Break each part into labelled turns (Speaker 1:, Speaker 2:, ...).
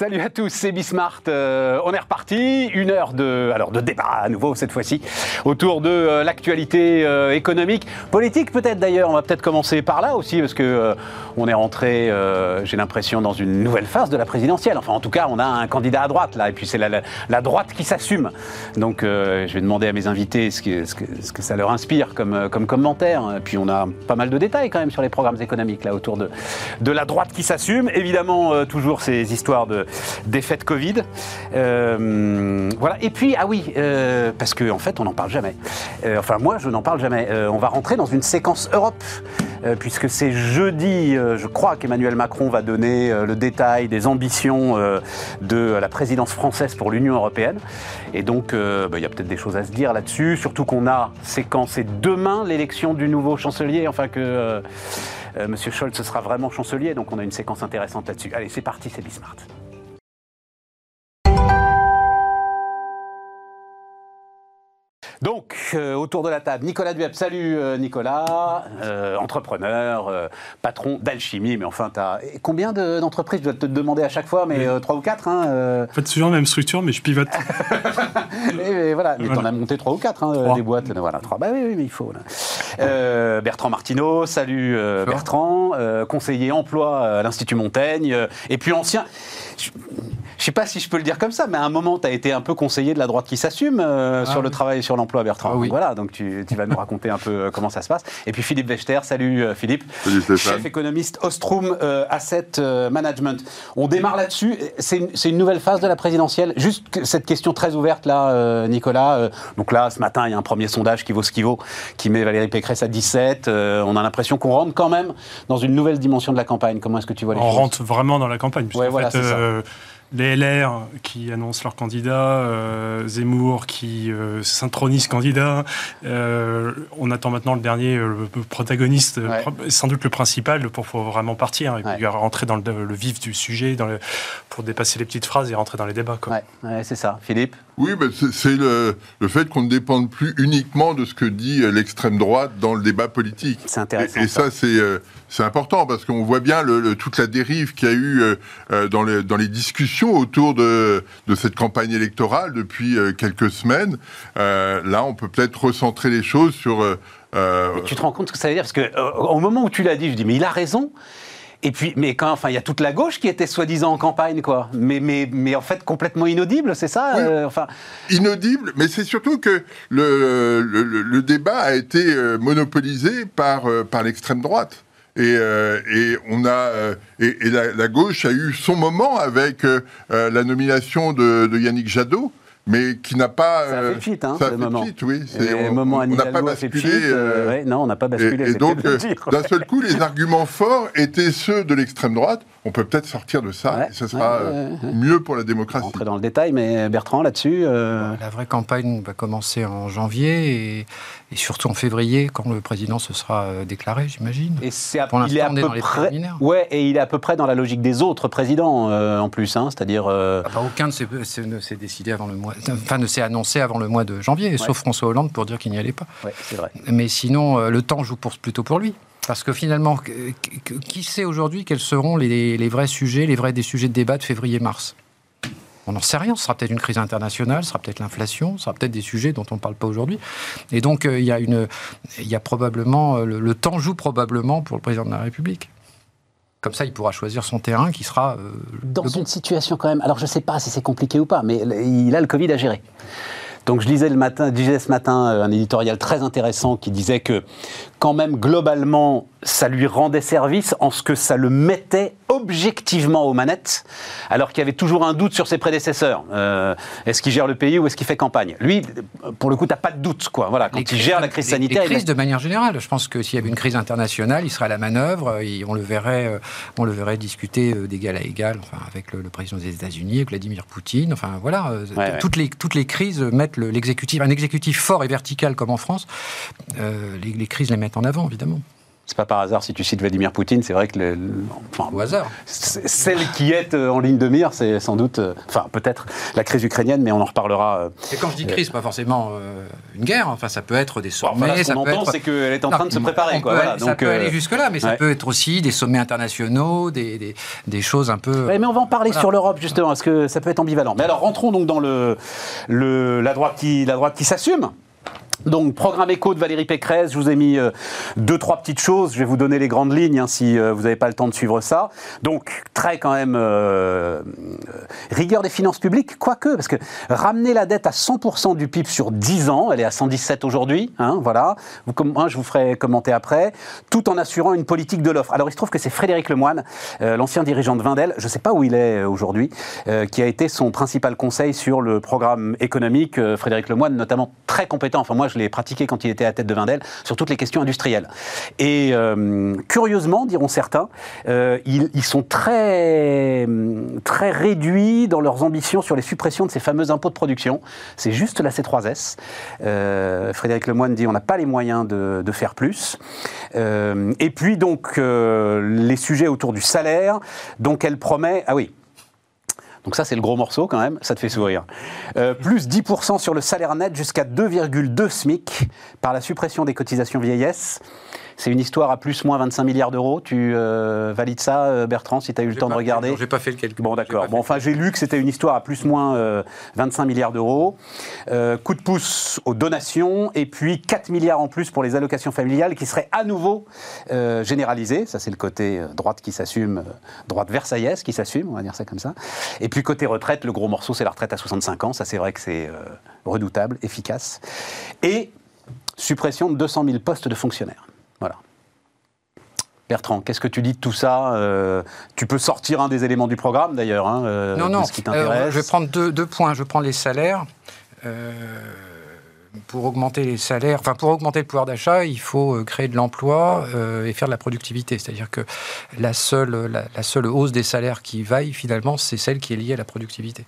Speaker 1: Salut à tous, c'est Bismart. Euh, on est reparti. Une heure de, alors de débat à nouveau cette fois-ci autour de euh, l'actualité euh, économique, politique peut-être d'ailleurs. On va peut-être commencer par là aussi parce que on est rentré, j'ai l'impression, dans une nouvelle phase de la présidentielle. Enfin, en tout cas, on a un candidat à droite là, et puis c'est la, droite qui s'assume. Donc, je vais demander à mes invités ce que, ce que, ça leur inspire comme, comme commentaire. Et puis, on a pas mal de détails quand même sur les programmes économiques là autour de, de la droite qui s'assume. Évidemment, toujours ces histoires de d'effets de Covid. Euh, voilà. Et puis, ah oui, euh, parce qu'en en fait, on n'en parle jamais. Euh, enfin, moi, je n'en parle jamais. on va rentrer dans une séquence Europe, puisque c'est jeudi, je crois qu'Emmanuel Macron va donner le détail des ambitions de la présidence française pour l'Union européenne. Et donc, bah, il y a peut-être des choses à se dire là-dessus, surtout qu'on a séquencé demain l'élection du nouveau chancelier, enfin que... Monsieur Scholz sera vraiment chancelier, donc on a une séquence intéressante là-dessus. Allez, c'est parti, c'est Bismart. Donc, euh, autour de la table, Nicolas Dueb. Salut euh, Nicolas, euh, entrepreneur, patron d'Alchimie. Mais enfin, tu as combien d'entreprises Je dois te demander à chaque fois, mais trois ou quatre
Speaker 2: hein, En fait, toujours la même structure, mais je pivote.
Speaker 1: et, voilà, mais t'en as monté trois ou quatre, hein, des boîtes. Voilà, trois. Bah oui, oui, mais il faut. Bertrand Martineau, salut Bertrand, conseiller emploi à l'Institut Montaigne, et puis ancien je ne sais pas si je peux le dire comme ça, mais à un moment, tu as été un peu conseiller de la droite qui s'assume euh, ah sur le travail et sur l'emploi, Bertrand. Ah oui. Voilà, donc tu, vas nous raconter un peu euh, comment ça se passe. Et puis Philippe Wechter, salut euh, Philippe.
Speaker 3: Salut
Speaker 1: Chef économiste Ostrom Asset Management. On démarre là-dessus. C'est une, une, nouvelle phase de la présidentielle. Juste cette question très ouverte là, Nicolas. donc là, ce matin, il y a un premier sondage qui vaut ce qui vaut, qui met Valérie Pécresse à 17. on a l'impression qu'on rentre quand même dans une nouvelle dimension de la campagne. Comment est-ce que tu vois les
Speaker 2: on
Speaker 1: choses?
Speaker 2: On rentre vraiment dans la campagne.
Speaker 1: Ouais, voilà, c'est ça
Speaker 2: euh, les LR qui annoncent leur candidat, euh, Zemmour qui euh, s'intronise candidat. on attend maintenant le dernier, le protagoniste, sans doute le principal, pour, vraiment partir et rentrer dans le, vif du sujet, dans le, pour dépasser les petites phrases et rentrer dans les débats.
Speaker 1: Ouais, c'est ça. Philippe?
Speaker 3: Oui, c'est le, le, fait qu'on ne dépende plus uniquement de ce que dit l'extrême droite dans le débat politique.
Speaker 1: C'est intéressant.
Speaker 3: Et, ça, c'est c'est important parce qu'on voit bien le, toute la dérive qu'il y a eu euh, euh, dans, les, dans les discussions autour de, de cette campagne électorale depuis euh, quelques semaines. là, on peut peut-être recentrer les choses sur.
Speaker 1: tu te rends compte ce que ça veut dire? Parce que au moment où tu l'as dit, je dis mais il a raison. Et puis, mais quand, enfin, il y a toute la gauche qui était soi-disant en campagne, quoi. Mais, mais, mais en fait, complètement inaudible, c'est ça enfin...
Speaker 3: Inaudible, mais c'est surtout que le, le, le, débat a été monopolisé par, par l'extrême droite. Et, euh, et, on a euh, et, la, gauche a eu son moment avec euh, la nomination de, de Yannick Jadot mais qui n'a pas.
Speaker 1: Ça a fait pchit, hein,
Speaker 3: ça moment. oui.
Speaker 1: on n'a pas basculé. Euh, non, on n'a pas basculé.
Speaker 3: Et, donc, d'un seul coup, les arguments forts étaient ceux de l'extrême droite. On peut peut-être sortir de ça, et ce sera mieux pour la démocratie.
Speaker 1: Rentrer dans le détail, mais Bertrand, là-dessus.
Speaker 4: La vraie campagne va commencer en janvier et, et surtout en février, quand le président se sera euh, déclaré, j'imagine.
Speaker 1: Et c'est il est à peu près, ouais, et il est à peu près dans la logique des autres présidents euh, en plus, hein, c'est-à-dire. Euh...
Speaker 4: Ah bah, aucun ne s'est décidé avant le mois, enfin ne s'est annoncé avant le mois de janvier, sauf François Hollande pour dire qu'il n'y allait pas.
Speaker 1: Ouais, c'est vrai.
Speaker 4: Mais sinon, euh, le temps joue pour, plutôt pour lui. Parce que finalement, qui sait aujourd'hui quels seront les, les, vrais sujets, les vrais des sujets de débat de février-mars? On n'en sait rien. Ce sera peut-être une crise internationale, ce sera peut-être l'inflation, ce sera peut-être des sujets dont on ne parle pas aujourd'hui. Et donc, euh, il y a une, il y a probablement, euh, le, temps joue probablement pour le président de la République. Comme ça, il pourra choisir son terrain qui sera.
Speaker 1: Euh, Dans une situation quand même. Alors, je ne sais pas si c'est compliqué ou pas, mais il a le Covid à gérer. Donc je lisais, le matin, disais ce matin un éditorial très intéressant qui disait que quand même globalement ça lui rendait service en ce que ça le mettait objectivement aux manettes, alors qu'il y avait toujours un doute sur ses prédécesseurs. Euh, est-ce qu'il gère le pays ou est-ce qu'il fait campagne? Lui, pour le coup, tu n'as pas de doute. Quoi. Voilà, quand il gère la crise sanitaire...
Speaker 4: Les crises de manière générale. Je pense que s'il y avait une crise internationale, il serait à la manœuvre, on le verrait, euh, on le verrait discuter euh, d'égal à égal enfin, avec le, président des États-Unis, avec Vladimir Poutine. Enfin voilà, toutes, Les, toutes les crises mettent l'exécutif, un exécutif fort et vertical comme en France, les, les crises les mettent en avant, évidemment.
Speaker 1: c'est pas par hasard si tu cites Vladimir Poutine, c'est vrai que le,
Speaker 4: enfin, au hasard.
Speaker 1: Celle qui est euh, en ligne de mire, c'est sans doute, euh, enfin peut-être la crise ukrainienne, mais on en reparlera. Euh,
Speaker 4: Et quand je dis crise, pas forcément une guerre. Enfin, ça peut être des sommets.
Speaker 1: Bon, ce qu'on entend, c'est qu'elle est en train de se préparer. Quoi,
Speaker 4: voilà, ça peut aller jusque là, mais ça peut être aussi des sommets internationaux, des, des, des choses un peu.
Speaker 1: mais on va en parler sur l'Europe justement, parce que ça peut être ambivalent. Mais alors rentrons donc dans le, le la droite qui la droite qui s'assume. Donc, programme éco de Valérie Pécresse, je vous ai mis euh, deux, trois petites choses. Je vais vous donner les grandes lignes hein, si euh, vous n'avez pas le temps de suivre ça. Donc, très quand même euh, rigueur des finances publiques, quoique, parce que ramener la dette à 100% du PIB sur 10 ans, elle est à 117 aujourd'hui, hein, voilà. Vous, hein, je vous ferai commenter après, tout en assurant une politique de l'offre. Alors, il se trouve que c'est Frédéric Lemoine, l'ancien dirigeant de Vindel, je ne sais pas où il est aujourd'hui, qui a été son principal conseil sur le programme économique. Frédéric Lemoine, notamment très compétent. Enfin, moi, je l'ai pratiqué quand il était à tête de Vindel, sur toutes les questions industrielles. Et euh, curieusement, diront certains, euh, ils, sont très, très réduits dans leurs ambitions sur les suppressions de ces fameux impôts de production. C'est juste la C3S. Euh, Frédéric Lemoine dit on n'a pas les moyens de, faire plus. et puis donc les sujets autour du salaire, donc elle promet, ah oui, donc ça, c'est le gros morceau quand même, ça te fait sourire. Euh, plus 10% sur le salaire net jusqu'à 2,2 SMIC par la suppression des cotisations vieillesse. C'est une histoire à plus moins 25 milliards d'euros. Tu euh, valides ça, euh, Bertrand, si tu as eu le temps de regarder
Speaker 4: J'ai pas fait le calcul.
Speaker 1: Bon, d'accord. Bon, enfin, j'ai lu que c'était une histoire à plus moins 25 milliards d'euros. coup de pouce aux donations et puis 4 milliards en plus pour les allocations familiales qui seraient à nouveau généralisées. Ça, c'est le côté droite qui s'assume, droite versaillaise qui s'assume, on va dire ça comme ça. Et puis côté retraite, le gros morceau, c'est la retraite à 65 ans. Ça, c'est vrai que c'est redoutable, efficace. Et suppression de 200 000 postes de fonctionnaires. Voilà. Bertrand, qu'est-ce que tu dis de tout ça euh, Tu peux sortir un des éléments du programme d'ailleurs, hein,
Speaker 4: euh, non, non. ce qui t'intéresse. je vais prendre deux, deux, points. Je prends les salaires. Euh, pour augmenter les salaires, enfin pour augmenter le pouvoir d'achat, il faut euh, créer de l'emploi euh, et faire de la productivité. C'est-à-dire que la seule, la, seule hausse des salaires qui vaille finalement, c'est celle qui est liée à la productivité.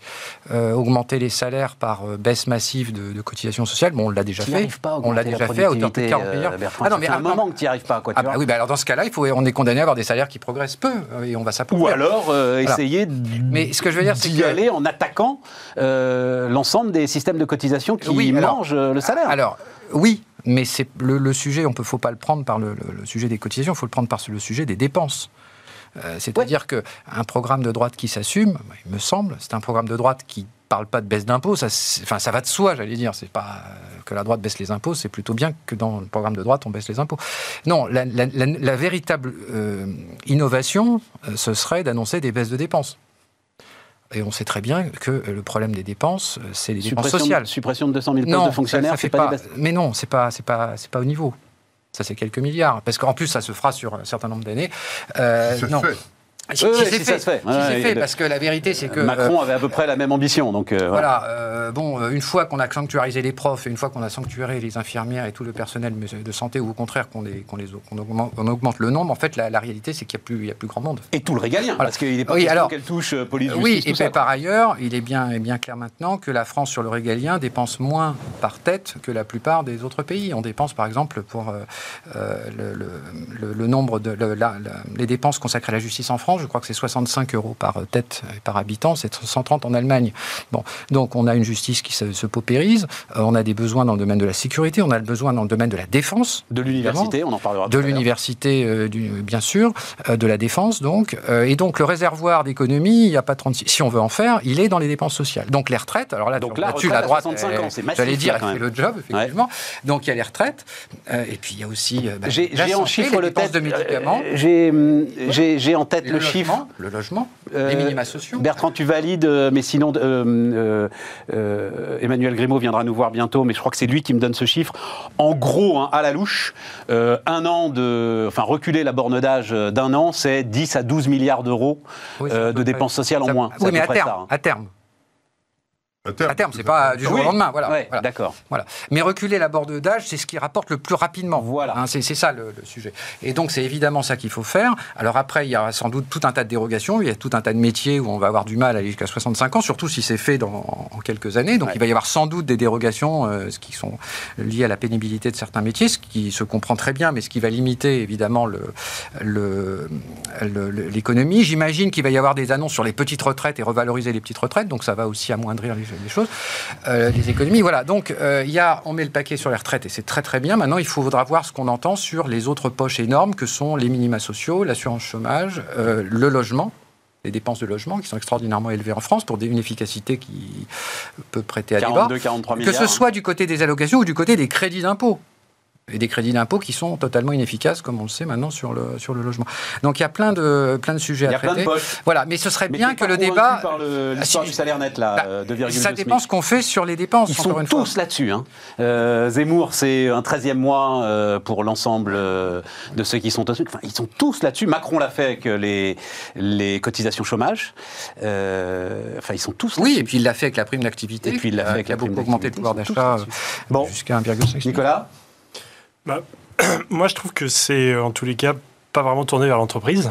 Speaker 4: Euh, augmenter les salaires par baisse massive de, cotisations sociales, bon, on l'a déjà fait.
Speaker 1: Pas
Speaker 4: on l'a déjà fait à hauteur de 40
Speaker 1: milliards. ah non, mais à un moment que tu n'y arrives pas. Quoi,
Speaker 4: ah bah oui, bah alors dans ce cas-là, il faut, on est condamné à avoir des salaires qui progressent peu et on va s'approcher.
Speaker 1: Ou alors essayer mais ce que je veux dire, d'y aller en attaquant l'ensemble des systèmes de cotisation qui mangent le salaire.
Speaker 4: Alors, oui, mais c'est le, sujet, on ne faut pas le prendre par le, sujet des cotisations, il faut le prendre par le sujet des dépenses. Euh, c'est-à-dire qu'un programme de droite qui s'assume, il me semble, c'est un programme de droite qui parle pas de baisse d'impôts, ça, enfin, ça va de soi, j'allais dire. C'est pas que la droite baisse les impôts, c'est plutôt bien que dans le programme de droite, on baisse les impôts. Non, la, véritable euh, innovation, euh, ce serait d'annoncer des baisses de dépenses. Et on sait très bien que euh, le problème des dépenses, euh, c'est les dépenses sociales.
Speaker 1: Suppression de 200 000 postes de fonctionnaires,
Speaker 4: c'est pas, Mais non, c'est pas, c'est pas, c'est pas au niveau. Ça, c'est quelques milliards. Parce qu'en plus, ça se fera sur un certain nombre d'années.
Speaker 3: Euh, non.
Speaker 1: Qui, oui, s'est fait, fait.
Speaker 4: fait parce que la vérité, c'est que
Speaker 1: Macron avait à peu près la même ambition, donc
Speaker 4: euh, voilà. Euh, bon, euh, une fois qu'on a sanctuarisé les profs, et une fois qu'on a sanctuarisé les infirmières et tout le personnel de santé, ou au contraire qu'on les, qu'on les augmente, on augmente, le nombre, en fait, la, réalité, c'est qu'il n'y a plus, il y a plus grand monde.
Speaker 1: Et tout le régalien, parce qu'il n'est pas oui, alors, qu'elle touche police,
Speaker 4: Oui, et par ailleurs, il est bien, bien clair maintenant que la France sur le régalien dépense moins par tête que la plupart des autres pays. On dépense, par exemple, pour le, le, le, nombre de les dépenses consacrées à la justice en France, je crois que c'est 65 5 euros par tête et par habitant, c'est 130 en Allemagne. Bon, donc on a une justice qui se, paupérise, euh, on a des besoins dans le domaine de la sécurité, on a le besoin dans le domaine de la défense.
Speaker 1: De l'université, on en parlera.
Speaker 4: De l'université, euh, bien sûr, euh, de la défense donc. et donc le réservoir d'économie, il n'y a pas 36. Si on veut en faire, il est dans les dépenses sociales. Donc les retraites, alors là,
Speaker 1: donc là, dessus la droite,
Speaker 4: j'allais dire, elle fait le job, effectivement. Donc il y a les retraites, et puis il y a aussi.
Speaker 1: Bah, j'ai en chiffre le tête
Speaker 4: de médicaments.
Speaker 1: J'ai en tête le, chiffre.
Speaker 4: Le logement. Euh, les minima sociaux.
Speaker 1: Bertrand, tu valides, euh, mais sinon, euh, Emmanuel Grimaud viendra nous voir bientôt, mais je crois que c'est lui qui me donne ce chiffre. En gros, hein, à la louche, un an de. Enfin, reculer la borne d'âge d'un an, c'est 10 à 12 milliards d'euros de dépenses sociales en moins.
Speaker 4: Oui, mais à terme, hein. à terme. À terme, c'est pas du jour au lendemain. Voilà.
Speaker 1: voilà. D'accord.
Speaker 4: Voilà. Mais reculer la borne d'âge, c'est ce qui rapporte le plus rapidement. Voilà. Hein, c'est ça le, sujet. Et donc, c'est évidemment ça qu'il faut faire. Alors après, il y a sans doute tout un tas de dérogations. Il y a tout un tas de métiers où on va avoir du mal à aller jusqu'à 65 ans, surtout si c'est fait dans, en quelques années. Donc, il va y avoir sans doute des dérogations euh, ce qui sont liées à la pénibilité de certains métiers, ce qui se comprend très bien, mais ce qui va limiter évidemment l'économie. Le, J'imagine qu'il va y avoir des annonces sur les petites retraites et revaloriser les petites retraites. Donc, ça va aussi amoindrir les des choses, euh, des économies. Voilà, donc euh, il y a, on met le paquet sur les retraites et c'est très très bien. Maintenant, il faudra voir ce qu'on entend sur les autres poches énormes que sont les minima sociaux, l'assurance chômage, euh, le logement les dépenses de logement qui sont extraordinairement élevées en France pour une efficacité qui peut prêter à
Speaker 1: 42, 43
Speaker 4: milliards. Que ce soit du côté des allocations ou du côté des crédits d'impôt et des crédits d'impôt qui sont totalement inefficaces, comme on le sait maintenant sur le, sur le logement. Donc il y a plein de, plein de sujets à traiter. Voilà, mais ce serait bien que le débat.
Speaker 1: par l'histoire du salaire net, là, bah, de
Speaker 4: Ça dépend ce qu'on fait sur les dépenses.
Speaker 1: Ils sont tous là-dessus. Hein. Euh, Zemmour, c'est un 13e mois euh, pour l'ensemble euh, de ceux qui sont dessus. Enfin, ils sont tous là-dessus. Macron l'a fait avec les, les cotisations chômage. enfin, ils sont tous
Speaker 4: Oui, et puis il l'a fait avec la prime d'activité.
Speaker 1: Et puis il l'a fait avec la prime
Speaker 4: beaucoup augmenté le pouvoir d'achat bon. jusqu'à 1,5.
Speaker 1: Nicolas
Speaker 2: bah, moi, je trouve que c'est en tous les cas pas vraiment tourné vers l'entreprise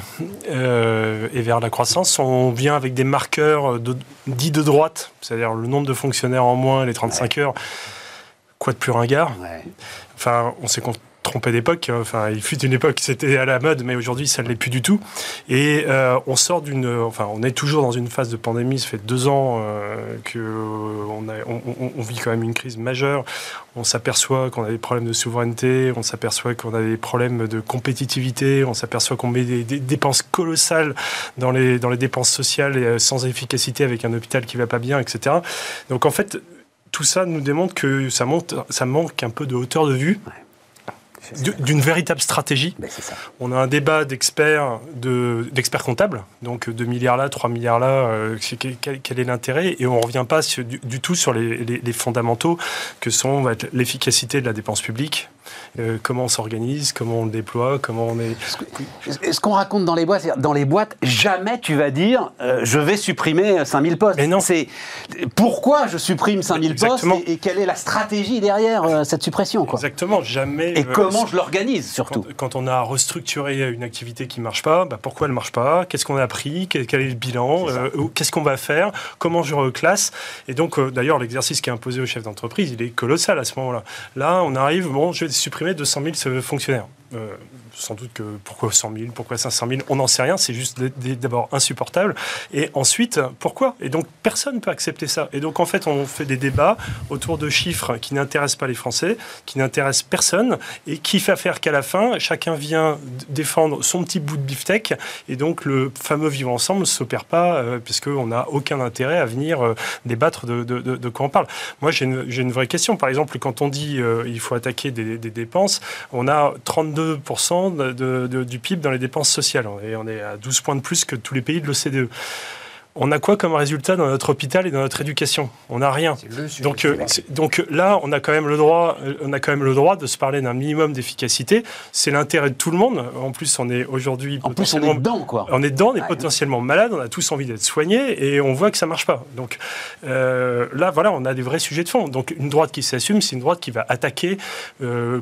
Speaker 2: euh, et vers la croissance. On vient avec des marqueurs de, dits de droite, c'est-à-dire le nombre de fonctionnaires en moins, les 35 heures. Quoi de plus ringard Enfin, on s'est trompé d'époque. Hein. Enfin, il fut une époque, c'était à la mode, mais aujourd'hui, ça ne l'est plus du tout. Et euh, on sort d'une, enfin, on est toujours dans une phase de pandémie. Ça fait deux ans euh, que on, vit quand même une crise majeure. On s'aperçoit qu'on a des problèmes de souveraineté, on s'aperçoit qu'on a des problèmes de compétitivité, on s'aperçoit qu'on met des, dépenses colossales dans les dans les dépenses sociales et, euh, sans efficacité avec un hôpital qui va pas bien, etc. Donc en fait tout ça nous démontre que ça, monte, ça manque un peu de hauteur de vue d'une véritable stratégie.
Speaker 1: Ben,
Speaker 2: on a un débat d'experts d'experts comptables, donc 2 milliards là, 3 milliards là, euh, quel, est l'intérêt? Et on ne revient pas du, tout sur les, les fondamentaux que sont l'efficacité de la dépense publique, euh, comment on s'organise, comment on le déploie, comment on est.
Speaker 1: Ce qu'on raconte dans les boîtes, dans les boîtes, jamais tu vas dire euh, je vais supprimer 5000 postes.
Speaker 2: Mais non.
Speaker 1: C'est pourquoi je supprime 5000 postes et, quelle est la stratégie derrière euh, cette suppression. Quoi?
Speaker 2: Exactement, jamais.
Speaker 1: Et comment je l'organise surtout?
Speaker 2: Quand, on a restructuré une activité qui ne marche pas, bah, pourquoi elle ne marche pas? Qu'est-ce qu'on a appris? Quel, est le bilan? Qu'est-ce qu'on va faire? Comment je reclasse? Et donc, d'ailleurs, l'exercice qui est imposé au chef d'entreprise, il est colossal à ce moment-là. Là, on arrive, bon, je vais supprimer 200 000 fonctionnaires. Euh, sans doute que pourquoi 100 000, pourquoi 500 000, on n'en sait rien, c'est juste d'abord insupportable. Et ensuite, pourquoi? Et donc personne ne peut accepter ça. Et donc en fait, on fait des débats autour de chiffres qui n'intéressent pas les Français, qui n'intéressent personne, et qui fait faire qu'à la fin, chacun vient défendre son petit bout de beefsteak, et donc le fameux vivre ensemble ne s'opère pas, euh, puisqu'on n'a aucun intérêt à venir euh, débattre de, quoi on parle. Moi, j'ai une, vraie question. Par exemple, quand on dit euh, il faut attaquer des dépenses, on a 32% du PIB dans les dépenses sociales. Et on est à 12 points de plus que tous les pays de l'OCDE on a quoi comme résultat dans notre hôpital et dans notre éducation? On n'a rien. Donc, euh, donc là, on a quand même le droit, euh, on a quand même le droit de se parler d'un minimum d'efficacité. C'est l'intérêt de tout le monde. En plus, on est aujourd'hui
Speaker 1: en plus on est dedans quoi.
Speaker 2: On est dedans, on est potentiellement malade, on a tous envie d'être soignés et on voit que ça marche pas. Donc euh, là, voilà, on a des vrais sujets de fond. Donc une droite qui s'assume, c'est une droite qui va attaquer le,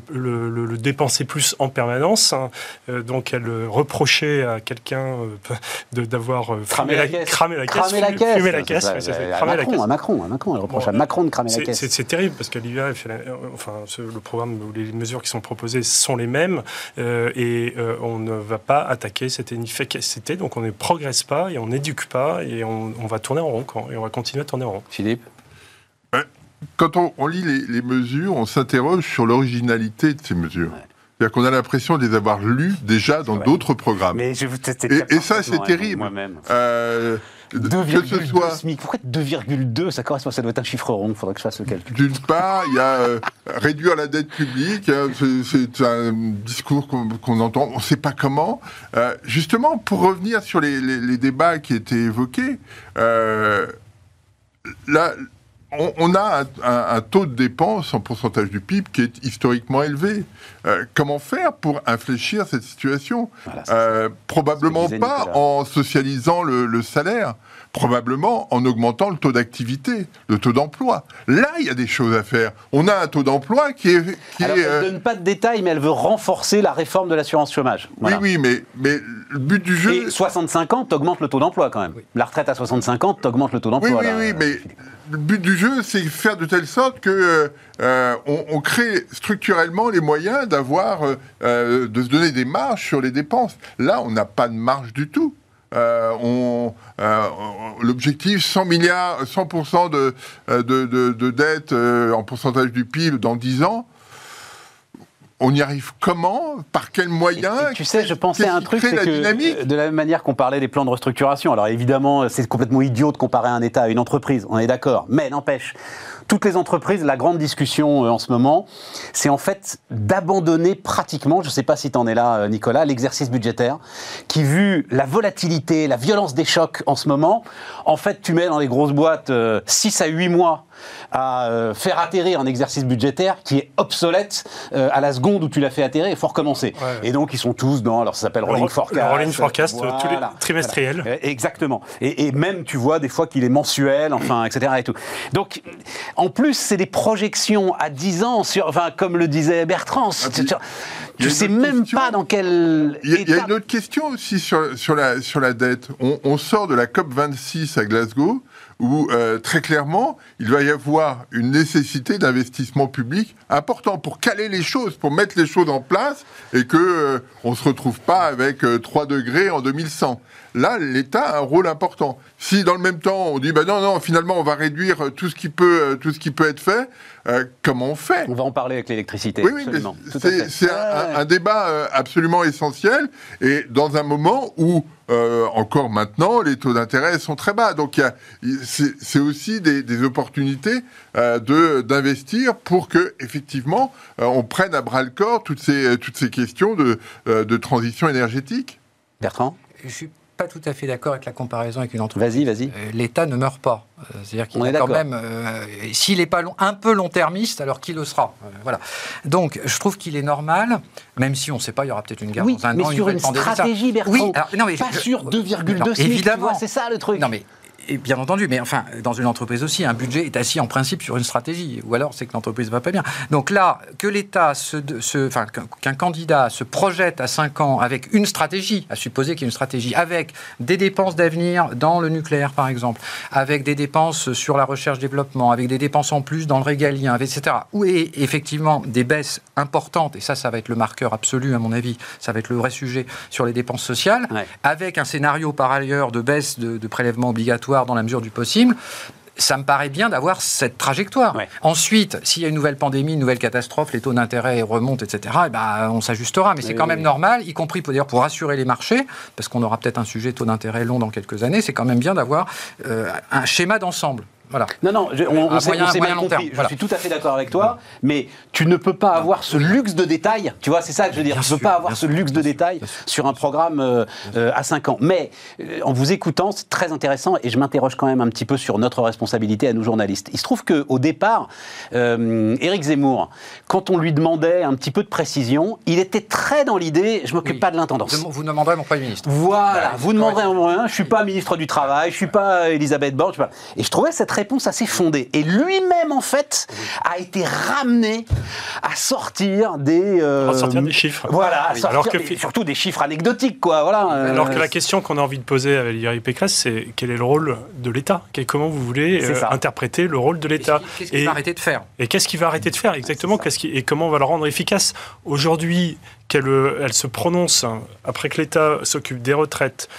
Speaker 2: dépenser plus en permanence. Hein. donc elle reprochait à quelqu'un d'avoir
Speaker 1: cramé la, caisse
Speaker 2: la caisse. Cramer la caisse.
Speaker 1: Fumer la caisse. à, Macron, à Macron, à Macron, elle reproche à Macron de cramer la caisse.
Speaker 2: C'est terrible parce que l'IA, enfin, le programme ou les mesures qui sont proposées sont les mêmes euh, et euh, on ne va pas attaquer cette inefficacité. Donc on ne progresse pas et on n'éduque pas et on, va tourner en rond et on va continuer à tourner en rond.
Speaker 1: Philippe
Speaker 3: quand on, lit les, mesures, on s'interroge sur l'originalité de ces mesures. C'est-à-dire qu'on a l'impression de les avoir lues déjà dans d'autres programmes.
Speaker 1: Mais je,
Speaker 3: et, et, ça, c'est terrible.
Speaker 1: Euh, 2,2 soit... SMIC. Pourquoi 2,2 Ça correspond, ça doit être un chiffre rond, il faudrait que je fasse le calcul.
Speaker 3: D'une part, il y a euh, réduire la dette publique, hein, c'est un discours qu'on entend, on ne sait pas comment. Euh, justement, pour revenir sur les, les, les, débats qui étaient évoqués, euh, là, on, a un, taux de dépense en pourcentage du PIB qui est historiquement élevé. Euh, comment faire pour infléchir cette situation? Euh, Probablement pas en socialisant le, salaire, probablement en augmentant le taux d'activité, le taux d'emploi. Là, il y a des choses à faire. On a un taux d'emploi qui est... Qui
Speaker 1: elle ne euh, donne pas de détails, mais elle veut renforcer la réforme de l'assurance chômage.
Speaker 3: Oui, oui, mais, mais le but du jeu...
Speaker 1: Et 65 ans, t'augmentes le taux d'emploi quand même. La retraite à 65 ans, t'augmentes le taux d'emploi.
Speaker 3: Oui, oui, oui, mais le but du jeu, c'est faire de telle sorte que euh, on, crée structurellement les moyens d'avoir, euh, euh, de se donner des marges sur les dépenses. Là, on n'a pas de marge du tout. L'objectif 100 milliards, 100% de, de, de, de dette en pourcentage du PIB dans 10 ans on y arrive comment? Par quels moyens?
Speaker 1: Tu sais, je pensais à un truc, c'est que de la même manière qu'on parlait des plans de restructuration, alors évidemment, c'est complètement idiot de comparer un État à une entreprise, on est d'accord, mais n'empêche, toutes les entreprises, la grande discussion euh, en ce moment, c'est en fait d'abandonner pratiquement, je ne sais pas si tu en es là, euh, Nicolas, l'exercice budgétaire, qui, vu la volatilité, la violence des chocs en ce moment, en fait, tu mets dans les grosses boîtes 6 euh, à 8 mois à faire atterrir un exercice budgétaire qui est obsolète à la seconde où tu l'as fait atterrir, il faut recommencer. Et donc, ils sont tous dans, alors ça s'appelle rolling forecast.
Speaker 2: rolling forecast, tous les trimestriels.
Speaker 1: Exactement. Et, et, même, tu vois, des fois qu'il est mensuel, enfin, etc. Et tout. Donc, en plus, c'est des projections à 10 ans, sur, enfin, comme le disait Bertrand. Ah, tu ne sais même pas dans quel.
Speaker 3: Il y, a, une autre question aussi sur, sur, la, sur la dette. On, sort de la COP 26 à Glasgow, où euh, très clairement, il va y avoir une nécessité d'investissement public important pour caler les choses, pour mettre les choses en place et que euh, on se retrouve pas avec 3 euh, degrés en 2100. Là, l'État a un rôle important. Si dans le même temps on dit bah non non finalement on va réduire tout ce qui peut euh, tout ce qui peut être fait, euh, comment on fait?
Speaker 1: On va en parler avec l'électricité.
Speaker 3: Oui, oui, c'est un, débat euh, absolument essentiel et dans un moment où encore maintenant les taux d'intérêt sont très bas. Donc c'est aussi des, opportunités de d'investir pour que effectivement on prenne à bras le corps toutes ces toutes ces questions de, de transition énergétique.
Speaker 1: Bertrand?
Speaker 4: Je suis pas tout à fait d'accord avec la comparaison avec une entreprise.
Speaker 1: Vas-y, vas-y.
Speaker 4: Euh, L'État ne meurt pas. Euh, c'est-à-dire qu'il est, quand même. Euh, s'il n'est pas long, un peu long-termiste, alors qu'il le sera. voilà. Donc, je trouve qu'il est normal, même si on ne sait pas, il y aura peut-être une guerre
Speaker 1: oui,
Speaker 4: dans un
Speaker 1: mais sur une stratégie, Bertrand. Oui, non, mais pas sur 2,2 Évidemment, c'est ça le truc.
Speaker 4: Non, mais bien entendu, mais enfin, dans une entreprise aussi, un budget est assis en principe sur une stratégie, ou alors c'est que l'entreprise va pas bien. Donc là, que l'État, se, enfin, qu'un candidat se projette à 5 ans avec une stratégie, à supposer qu'il y ait une stratégie, avec des dépenses d'avenir dans le nucléaire, par exemple, avec des dépenses sur la recherche-développement, avec des dépenses en plus dans le régalien, etc., ou effectivement des baisses importantes, et ça, ça va être le marqueur absolu, à mon avis, ça va être le vrai sujet sur les dépenses sociales, avec un scénario par ailleurs de baisse de, de prélèvements obligatoires dans la mesure du possible ça me paraît bien d'avoir cette trajectoire. Ensuite, s'il y a une nouvelle pandémie, une nouvelle catastrophe, les taux d'intérêt remontent, etc., et eh ben, on s'ajustera. Mais c'est quand même normal, y compris d'ailleurs pour rassurer les marchés, parce qu'on aura peut-être un sujet taux d'intérêt long dans quelques années, c'est quand même bien d'avoir euh, un schéma d'ensemble.
Speaker 1: Non, non, on, s'est mal compris. Je suis tout à fait d'accord avec toi, mais tu ne peux pas avoir ce luxe de détails. Tu vois, c'est ça que je veux dire. tu ne peux pas avoir ce luxe de détails sur un programme euh, euh, à 5 ans. Mais euh, en vous écoutant, c'est très intéressant et je m'interroge quand même un petit peu sur notre responsabilité à nous journalistes. Il se trouve qu'au départ, Éric Zemmour, quand on lui demandait un petit peu de précision, il était très dans l'idée je m'occupe pas de l'intendance.
Speaker 4: Vous demanderez mon Premier ministre.
Speaker 1: Voilà, vous demanderez mon Je suis pas ministre du Travail, je suis pas Elisabeth Borne. Et je trouvais cette réponse assez fondée. Et lui-même, en fait, a été ramené à sortir des...
Speaker 2: Euh, sortir des chiffres.
Speaker 1: Voilà, Alors que... surtout des chiffres anecdotiques, quoi. Voilà,
Speaker 2: Alors que la question qu'on a envie de poser à Valérie Pécresse, c'est quel est le rôle de l'État? Comment vous voulez euh, interpréter le rôle de l'État?
Speaker 4: Qu'est-ce qu'il va arrêter de faire?
Speaker 2: Et qu'est-ce qu'il va arrêter de faire exactement? qu'est-ce Et comment on va le rendre efficace? Aujourd'hui, qu'elle elle se prononce hein, après que l'État s'occupe des retraites,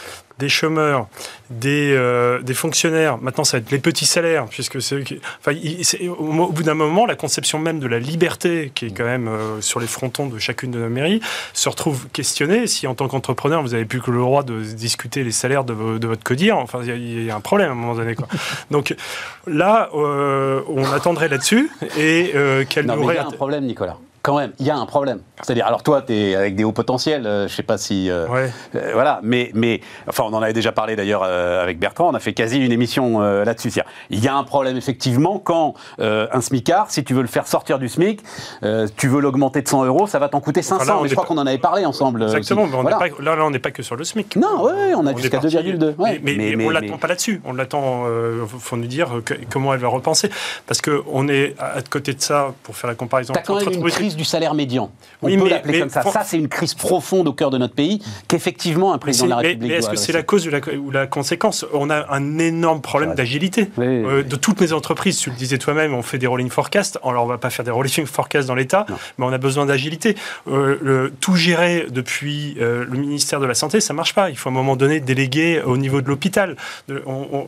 Speaker 2: des chômeurs, des, euh, des, fonctionnaires, maintenant ça va être les petits salaires, puisque c'est, enfin, au, bout d'un moment, la conception même de la liberté, qui est quand même euh, sur les frontons de chacune de nos mairies, se retrouve questionnée. Si en tant qu'entrepreneur, vous n'avez plus que le droit de discuter les salaires de, votre codir, enfin, il y, a un problème à un moment donné. Quoi. Donc là, euh, on attendrait là-dessus et qu'elle
Speaker 1: aurait... Il y a un problème, Nicolas. Quand même, il y a un problème. C'est-à-dire, alors toi, tu es avec des hauts potentiels, euh, je sais pas si. Euh,
Speaker 2: Ouais.
Speaker 1: euh, voilà, mais, mais. Enfin, on en avait déjà parlé d'ailleurs euh, avec Bertrand, on a fait quasi une émission euh, là-dessus. Il y a un problème, effectivement, quand un SMICAR, si tu veux le faire sortir du SMIC, tu veux l'augmenter de 100 euros, ça va t'en coûter 500.
Speaker 2: là, on
Speaker 1: mais je crois qu'on en avait parlé ensemble.
Speaker 2: Exactement, mais on
Speaker 1: Voilà.
Speaker 2: n'est pas, là, là, on n'est pas que sur le SMIC.
Speaker 1: Non, ouais, on a jusqu'à
Speaker 2: parti-
Speaker 1: 2,2. Ouais.
Speaker 2: Mais, mais- mais on l'attend pas là-dessus. On l'attend. Il faut nous dire que- comment elle va repenser. Parce qu'on est à à côté de ça, pour faire la comparaison
Speaker 1: T'as quand même une crise du salaire médian. On
Speaker 2: Oui,
Speaker 1: peut
Speaker 2: mais-
Speaker 1: l'appeler
Speaker 2: mais
Speaker 1: comme ça. c'est une crise profonde au cœur de notre pays qu'effectivement un président de la
Speaker 2: c'est- mais-
Speaker 1: République
Speaker 2: mais est-ce que c'est la cause ou la, ou la conséquence? On a un énorme problème d'agilité
Speaker 1: Oui, oui,
Speaker 2: Euh, de toutes les entreprises. Tu le disais toi-même, on fait des rolling forecasts. Alors on va pas faire des rolling forecasts dans l'État, mais on a besoin d'agilité. Euh, tout gérer depuis euh, le ministère de la Santé, ça marche pas. Il faut à un moment donné déléguer au niveau de l'hôpital.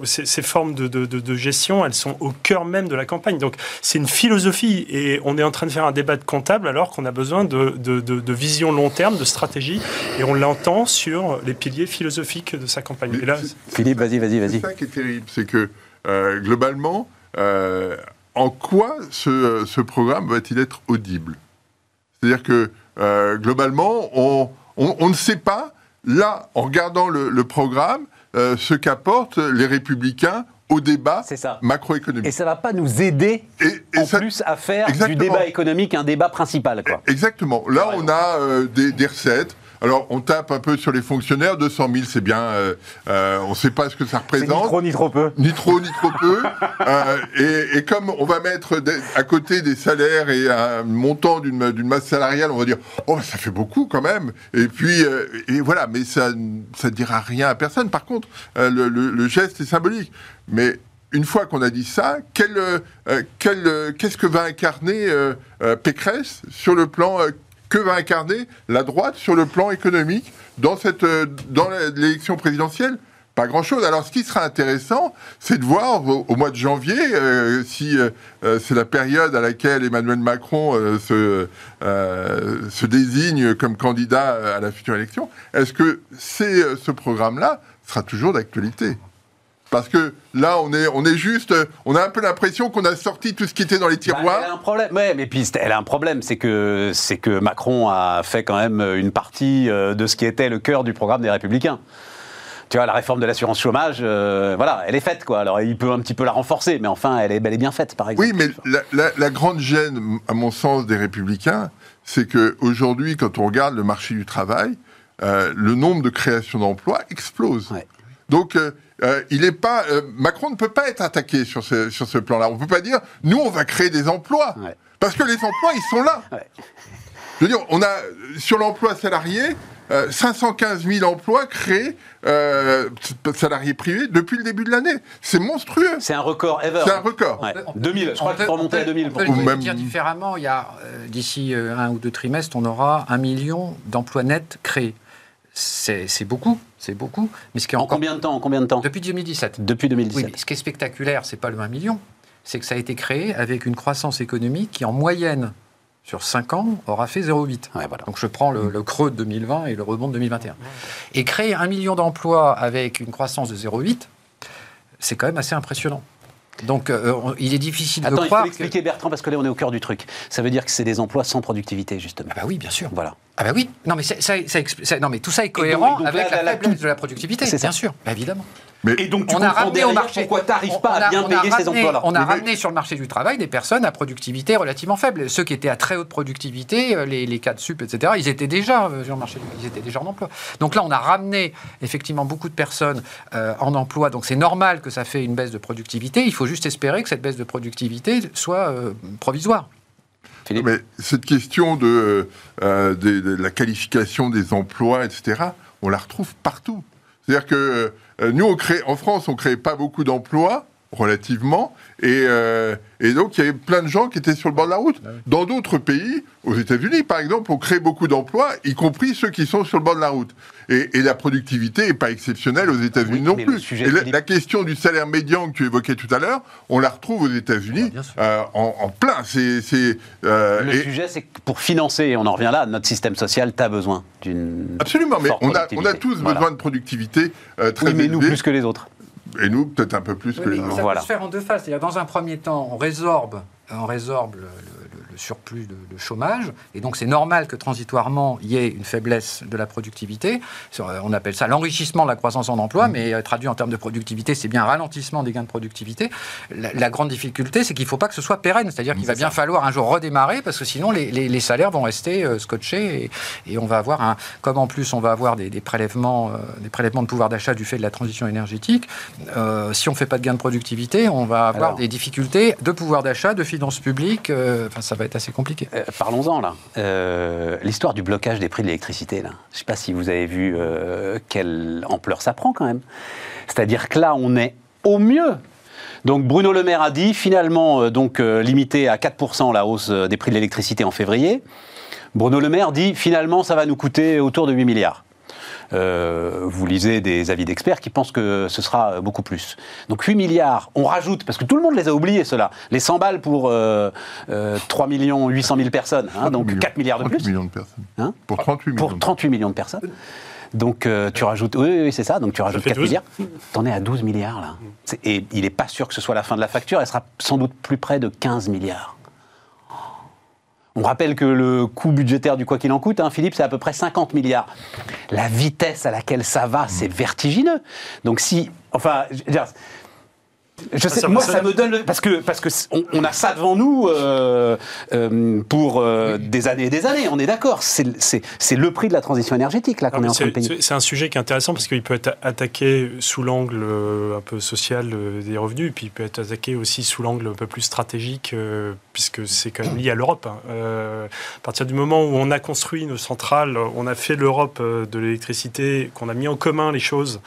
Speaker 2: Ces, ces formes de, de- de- de gestion, elles sont au cœur même de la campagne. Donc c'est une philosophie et on est en train de faire un débat de comptable alors qu'on a besoin de, de- de- de vision long terme, de stratégie, et on l'entend sur les piliers philosophiques de sa campagne. Et là,
Speaker 1: Philippe, vas-y, vas-y,
Speaker 3: C'est
Speaker 1: vas-y.
Speaker 3: ça qui est terrible, c'est que euh, globalement, euh, en quoi ce, ce programme va-t-il être audible? C'est-à-dire que euh, globalement, on, on- on ne sait pas, là, en regardant le, le programme, euh, ce qu'apportent les républicains au débat macroéconomique.
Speaker 1: Et ça va pas nous aider
Speaker 3: Et, et
Speaker 1: en
Speaker 3: ça-
Speaker 1: plus à faire
Speaker 3: Exactement.
Speaker 1: du débat économique un débat principal. Quoi.
Speaker 3: Exactement. Là, on a euh, des, des recettes. Alors, on tape un peu sur les fonctionnaires. 200 000, c'est bien. euh, euh, on ne sait pas ce que ça
Speaker 1: C'est ni
Speaker 3: représente.
Speaker 1: trop ni trop peu.
Speaker 3: ni trop ni trop peu. Euh, et, et comme on va mettre à côté des salaires et un montant d'une masse salariale, on va dire oh ça fait beaucoup quand même. Et puis et voilà, mais ça ne dira rien à personne. Par contre, le, le- le geste est symbolique. Mais une fois qu'on a dit ça, euh, qu'est-ce que va incarner euh, Pécresse sur le plan euh, que va incarner la droite sur le plan économique dans cette euh, dans l'élection présidentielle pas grand-chose. Alors, ce qui sera intéressant, c'est de voir au, mois de janvier euh, si euh, c'est la période à laquelle Emmanuel Macron se, se désigne comme candidat à la future élection. Est-ce que c'est, ce programme-là sera toujours d'actualité? Parce que là, on est, on est juste, on a un peu l'impression qu'on a sorti tout ce qui était dans les
Speaker 1: Bah,
Speaker 3: tiroirs.
Speaker 1: elle a un problème. Ouais, mais puis c'est- elle a un problème, c'est que c'est que Macron a fait quand même une partie euh, de ce qui était le cœur du programme des Républicains. Tu vois, la réforme de l'assurance chômage, euh, voilà, elle est faite, quoi. Alors, il peut un petit peu la renforcer, mais enfin, elle est bel et bien faite, par exemple.
Speaker 3: Oui, mais la, la- la grande gêne, à mon sens, des républicains, c'est que aujourd'hui, quand on regarde le marché du travail, euh, le nombre de créations d'emplois explose.
Speaker 1: Ouais.
Speaker 3: Donc, euh, euh, il est pas, euh, Macron ne peut pas être attaqué sur ce, sur ce plan-là. On ne peut pas dire, nous, on va créer des emplois.
Speaker 1: Ouais.
Speaker 3: Parce que les emplois, ils sont là.
Speaker 1: Ouais.
Speaker 3: Je veux dire, on a, sur l'emploi salarié, euh, 515 000 emplois créés, euh, salariés privés, depuis le début de l'année. C'est monstrueux.
Speaker 1: C'est un record ever.
Speaker 3: C'est un record.
Speaker 1: Ouais.
Speaker 4: On peut-
Speaker 1: 2000, je crois
Speaker 4: on
Speaker 1: qu'il faut
Speaker 4: peut-
Speaker 1: remonter
Speaker 4: on
Speaker 1: à
Speaker 4: peut-
Speaker 1: 2000.
Speaker 4: On peut
Speaker 3: même-
Speaker 4: dire différemment. Il y a euh, d'ici euh, un ou deux trimestres, on aura un million d'emplois nets créés. C'est c'est beaucoup, c'est beaucoup. Mais ce qui est
Speaker 1: En
Speaker 4: encore
Speaker 1: combien de temps En combien de temps?
Speaker 4: Depuis 2017.
Speaker 1: Depuis
Speaker 4: Oui,
Speaker 1: 2017.
Speaker 4: mais ce qui est spectaculaire, c'est pas le 1 million, c'est que ça a été créé avec une croissance économique qui, en moyenne, sur 5 ans, aura fait 0,8.
Speaker 1: Ouais, voilà.
Speaker 4: Donc je prends le, le creux de 2020 et le rebond de 2021. Et créer un million d'emplois avec une croissance de 0,8, c'est quand même assez impressionnant. Donc euh, il est difficile
Speaker 1: Attends,
Speaker 4: de
Speaker 1: il faut
Speaker 4: croire. que-
Speaker 1: l'expliquer, Bertrand, parce que là, on est au cœur du truc. Ça veut dire que c'est des emplois sans productivité, justement.
Speaker 4: Ah bah oui, bien sûr.
Speaker 1: Voilà.
Speaker 4: Ah bah oui. Non mais, ça, ça expl- ça- non, mais tout ça est cohérent
Speaker 1: donc
Speaker 4: avec
Speaker 1: là,
Speaker 4: la faiblesse
Speaker 1: tout-
Speaker 4: de la productivité.
Speaker 1: C'est.
Speaker 4: Bien sûr, bah, évidemment.
Speaker 1: Et donc, tu
Speaker 4: on a ramené au
Speaker 1: derrière
Speaker 4: marché.
Speaker 1: pourquoi tu n'arrives
Speaker 4: on-
Speaker 1: pas
Speaker 4: on
Speaker 1: à
Speaker 4: a-
Speaker 1: bien ces
Speaker 4: ramené-
Speaker 1: emplois-là.
Speaker 4: On a
Speaker 3: Mais-
Speaker 4: ramené sur le marché du travail des personnes à productivité relativement faible. Ceux qui étaient à très haute productivité, euh, les, les cas de sup, etc., ils étaient déjà euh, sur le marché, du- ils étaient déjà en emploi. Donc là, on a ramené effectivement beaucoup de personnes euh, en emploi. Donc c'est normal que ça fait une baisse de productivité. Il faut juste espérer que cette baisse de productivité soit euh, provisoire.
Speaker 1: Philippe
Speaker 3: Mais cette question de, euh, de- de la qualification des emplois, etc., on la retrouve partout. C'est-à-dire que euh, nous, en France, on ne crée pas beaucoup d'emplois, relativement, et, euh, et donc il y avait plein de gens qui étaient sur le bord de la route. Dans d'autres pays, aux États-Unis par exemple, on crée beaucoup d'emplois, y compris ceux qui sont sur le bord de la route. Et, et la productivité n'est pas exceptionnelle aux États-Unis
Speaker 1: Oui,
Speaker 3: non plus. Et la, la question du salaire médian que tu évoquais tout à l'heure, on la retrouve aux États-Unis
Speaker 4: Ah,
Speaker 3: euh, en, en plein. Euh,
Speaker 1: Le
Speaker 3: et-
Speaker 1: sujet, c'est que pour financer, et on en revient là, notre système social, tu as besoin d'une.
Speaker 3: Absolument, mais on a, on a
Speaker 1: productivité.
Speaker 3: tous
Speaker 1: Voilà.
Speaker 3: besoin de productivité très
Speaker 1: Oui, mais nous plus que les autres.
Speaker 3: Et nous peut-être un peu plus que les autres.
Speaker 4: ça
Speaker 1: Voilà.
Speaker 4: peut se faire en deux phases. C'est-à-dire, dans un premier temps, on résorbe, on résorbe le, le- surplus de, chômage. Et donc, c'est normal que transitoirement, il y ait une faiblesse de la productivité. On appelle ça l'enrichissement de la croissance en emploi, mmh. mais traduit en termes de productivité, c'est bien un ralentissement des gains de productivité. La, grande difficulté, c'est qu'il ne faut pas que ce soit pérenne. C'est-à-dire qu'il va bien falloir un jour redémarrer, parce que sinon, les, salaires vont rester scotchés et, on va avoir un. Comme en plus, on va avoir des, prélèvements, des prélèvements de pouvoir d'achat du fait de la transition énergétique, si on ne fait pas de gains de productivité, on va avoir des difficultés de pouvoir d'achat, de finances publiques. Euh, enfin, ça va être assez compliqué.
Speaker 1: Euh, parlons-en là. Euh, l'histoire du blocage des prix de l'électricité, là. Je ne sais pas si vous avez vu quelle ampleur ça prend quand même. C'est-à-dire que là, on est au mieux donc Bruno Le Maire a dit finalement donc limité à 4% la hausse des prix de l'électricité en février. Bruno Le Maire dit finalement ça va nous coûter autour de 8 milliards. Euh, vous lisez des avis d'experts qui pensent que ce sera beaucoup plus. Donc 8 milliards, on rajoute, parce que tout le monde les a oubliés, cela, les 100 balles pour 3 euh, 800 000 personnes, hein, donc 4 milliards de plus.
Speaker 3: millions de personnes. Hein pour 38
Speaker 1: millions. Pour 38 millions de personnes. Donc euh, tu rajoutes, oui, oui c'est ça, donc tu rajoutes 4 milliards. T'en es à 12 milliards là. Et il n'est pas sûr que ce soit la fin de la facture, elle sera sans doute plus près de 15 milliards. On rappelle que le coût budgétaire du quoi qu'il en coûte, hein, Philippe, c'est à peu près 50 milliards. La vitesse à laquelle ça va, c'est vertigineux. Donc si, enfin, je sais, moi, ça me donne parce que parce que on, a ça devant nous euh, euh, pour euh, des années et des années. On est d'accord. C'est le prix de la transition énergétique là qu'on est en train de payer.
Speaker 2: C'est un sujet qui est intéressant parce qu'il peut être attaqué sous l'angle un peu social des revenus, et puis il peut être attaqué aussi sous l'angle un peu plus stratégique, puisque c'est quand même lié à l'Europe. Hein. à partir du moment où on a construit nos centrales, on a fait l'Europe de l'électricité, qu'on a mis en commun les choses.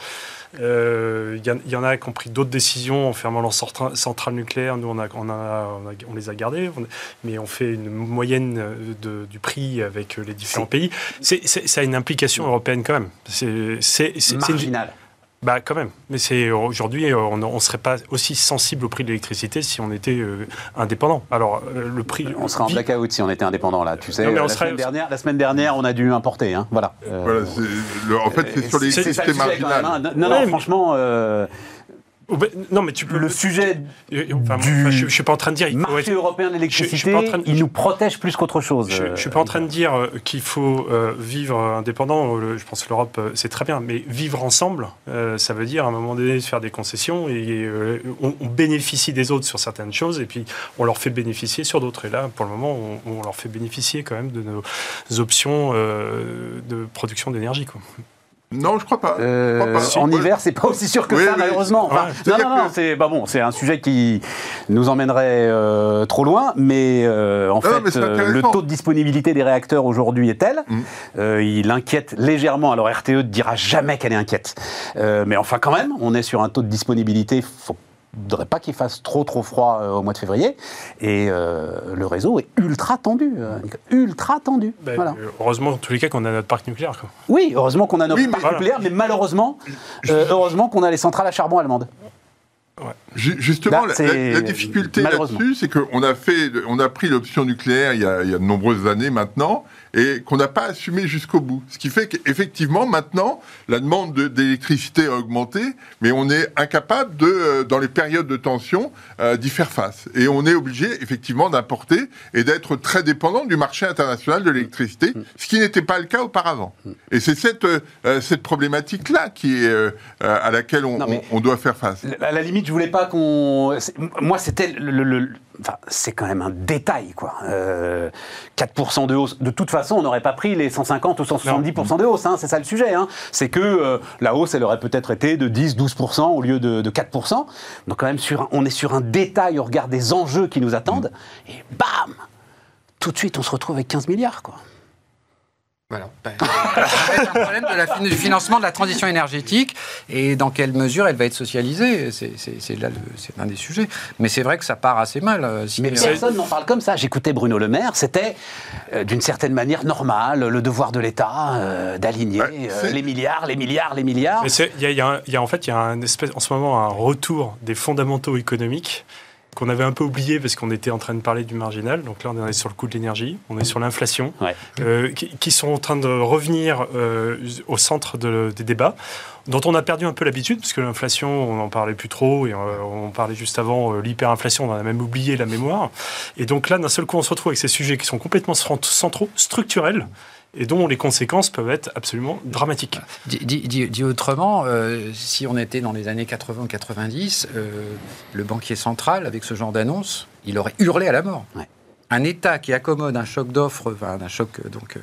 Speaker 2: Il euh, y, en a qui ont pris d'autres décisions en fermant leurs centrales nucléaires. Nous, on, a, on, a, on, les a gardées, mais on fait une moyenne de, du prix avec les différents pays. Ça a une implication européenne quand même.
Speaker 1: C'est, marginal.
Speaker 2: Bah quand même. Mais c'est aujourd'hui, on ne serait pas aussi sensible au prix de l'électricité si on était euh, indépendant. Alors euh, le prix.
Speaker 1: On serait en blackout si on était indépendant là. Tu sais, la, semaine dernière, la semaine dernière, on a dû importer. Hein. Voilà.
Speaker 3: voilà en fait, c'est sur l'électricité marginale.
Speaker 1: Hein. Non, non, franchement.
Speaker 2: Non, mais tu peux.
Speaker 1: Le sujet
Speaker 2: du je, suis pas en train de dire.
Speaker 1: Il marché européen de l'électricité, il nous protège plus qu'autre chose.
Speaker 2: Je, ne suis pas en train de dire euh, qu'il faut euh, vivre indépendant. Je pense que l'Europe, euh, c'est très bien, mais vivre ensemble, ça veut dire à un moment donné se faire des concessions et on, bénéficie des autres sur certaines choses et puis on leur fait bénéficier sur d'autres. Et là, pour le moment, on, on, leur fait bénéficier quand même de nos options de production d'énergie.
Speaker 3: Non, je crois pas.
Speaker 1: Euh, en hiver, c'est pas aussi sûr que ça, malheureusement. non, non, non, c'est bah bon, c'est un sujet qui nous emmènerait euh, trop loin, mais euh, en fait, le taux de disponibilité des réacteurs aujourd'hui est tel, mm. il inquiète légèrement. Alors RTE ne dira jamais qu'elle est inquiète, mais enfin quand même, on est sur un taux de disponibilité. Faut ne voudrais pas qu'il fasse trop trop froid euh, au mois de février. Et euh, le réseau est ultra tendu. Euh, ultra tendu.
Speaker 2: Ben, heureusement, en tous les cas, qu'on a notre parc nucléaire. Quoi.
Speaker 1: Oui, heureusement qu'on a notre parc nucléaire, mais malheureusement, heureusement qu'on a les centrales à charbon allemandes.
Speaker 3: Justement, la, difficulté là-dessus, c'est qu'on a fait, on a pris l'option nucléaire il y, a, il y a de nombreuses années maintenant, et qu'on n'a pas assumé jusqu'au bout. Ce qui fait qu'effectivement, maintenant, la demande d'électricité a augmenté, mais on est incapable de, euh, dans les périodes de tension, euh, d'y faire face. Et on est obligé, effectivement, d'importer et d'être très dépendant du marché international de l'électricité, ce qui n'était pas le cas auparavant. Et c'est cette, euh, cette problématique-là qui est à laquelle on, on, doit faire face.
Speaker 1: À la limite, je voulais pas qu'on. Moi, c'était le Enfin, c'est quand même un détail, quoi. 4% euh, de hausse. De toute façon, on n'aurait pas pris les 150 ou 170% de hausse. Hein, c'est ça le sujet. Hein. C'est que euh, la hausse, elle aurait peut-être été de 10-12% au lieu de, 4%. Donc, quand même, sur on est sur un détail au regard des enjeux qui nous attendent. Mm. Et bam Tout de suite, on se retrouve avec 15 milliards, quoi.
Speaker 4: Voilà. Ben, un problème de la, du financement de la transition énergétique et dans quelle mesure elle va être socialisée. C'est là c'est un des sujets. Mais c'est vrai que ça part assez mal. Euh,
Speaker 1: mais personne n'en parle comme ça. J'écoutais Bruno Le Maire. C'était euh, d'une certaine manière normal, le devoir de l'État euh, d'aligner les milliards, les milliards, les milliards.
Speaker 2: Il y, a en fait il y a un espèce, en ce moment un retour des fondamentaux économiques qu'on avait un peu oublié parce qu'on était en train de parler du marginal. Donc là, on est sur le coût de l'énergie, on est sur l'inflation, euh, qui, sont en train de revenir euh, au centre des débats dont on a perdu un peu l'habitude, parce que l'inflation, on n'en parlait plus trop, et euh, on parlait juste avant l'hyperinflation, on en a même oublié la mémoire. Et donc là, d'un seul coup, on se retrouve avec ces sujets qui sont complètement centraux, structurels, et dont les conséquences peuvent être absolument dramatiques.
Speaker 4: Dit, autrement, euh, si on était dans les années 80-90, euh, le banquier central, avec ce genre d'annonce, il aurait hurlé à la mort. Un État qui accommode un choc d'offres, enfin, un choc donc euh,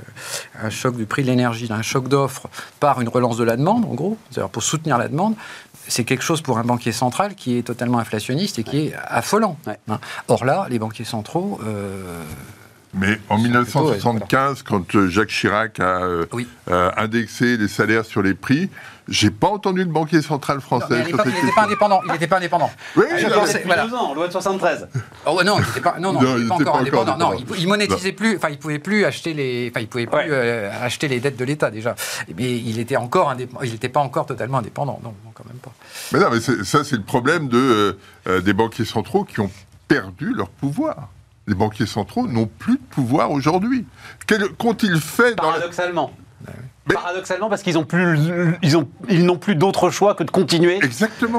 Speaker 4: un choc du prix de l'énergie, un choc d'offres par une relance de la demande, en gros, c'est-à-dire pour soutenir la demande, c'est quelque chose pour un banquier central qui est totalement inflationniste et qui est affolant. Hein. Or là, les banquiers centraux
Speaker 3: mais en 1975, quand euh, Jacques Chirac a euh, euh, indexé les salaires sur les prix, j'ai pas entendu le banquier central français.
Speaker 4: il n'était pas indépendant. Il n'était pas indépendant.
Speaker 1: Oui, il pensais, voilà. deux ans, loi de 73.
Speaker 4: Oh, non, il n'était pas, non, non, il pas encore indépendant. Non, il, monétisait plus. Enfin, il pouvait plus acheter les. Enfin, il pouvait plus acheter les dettes de l'État déjà. Mais il était encore indépendant. Il n'était pas encore totalement indépendant. Non, non, quand même pas.
Speaker 3: Mais non, mais ça, c'est le problème de des banquiers centraux qui ont perdu leur pouvoir les banquiers centraux n'ont plus de pouvoir aujourd'hui. Qu'ont-ils fait
Speaker 1: Paradoxalement. Paradoxalement, parce qu'ils n'ont plus, ils ont, ils n'ont plus d'autre choix que de continuer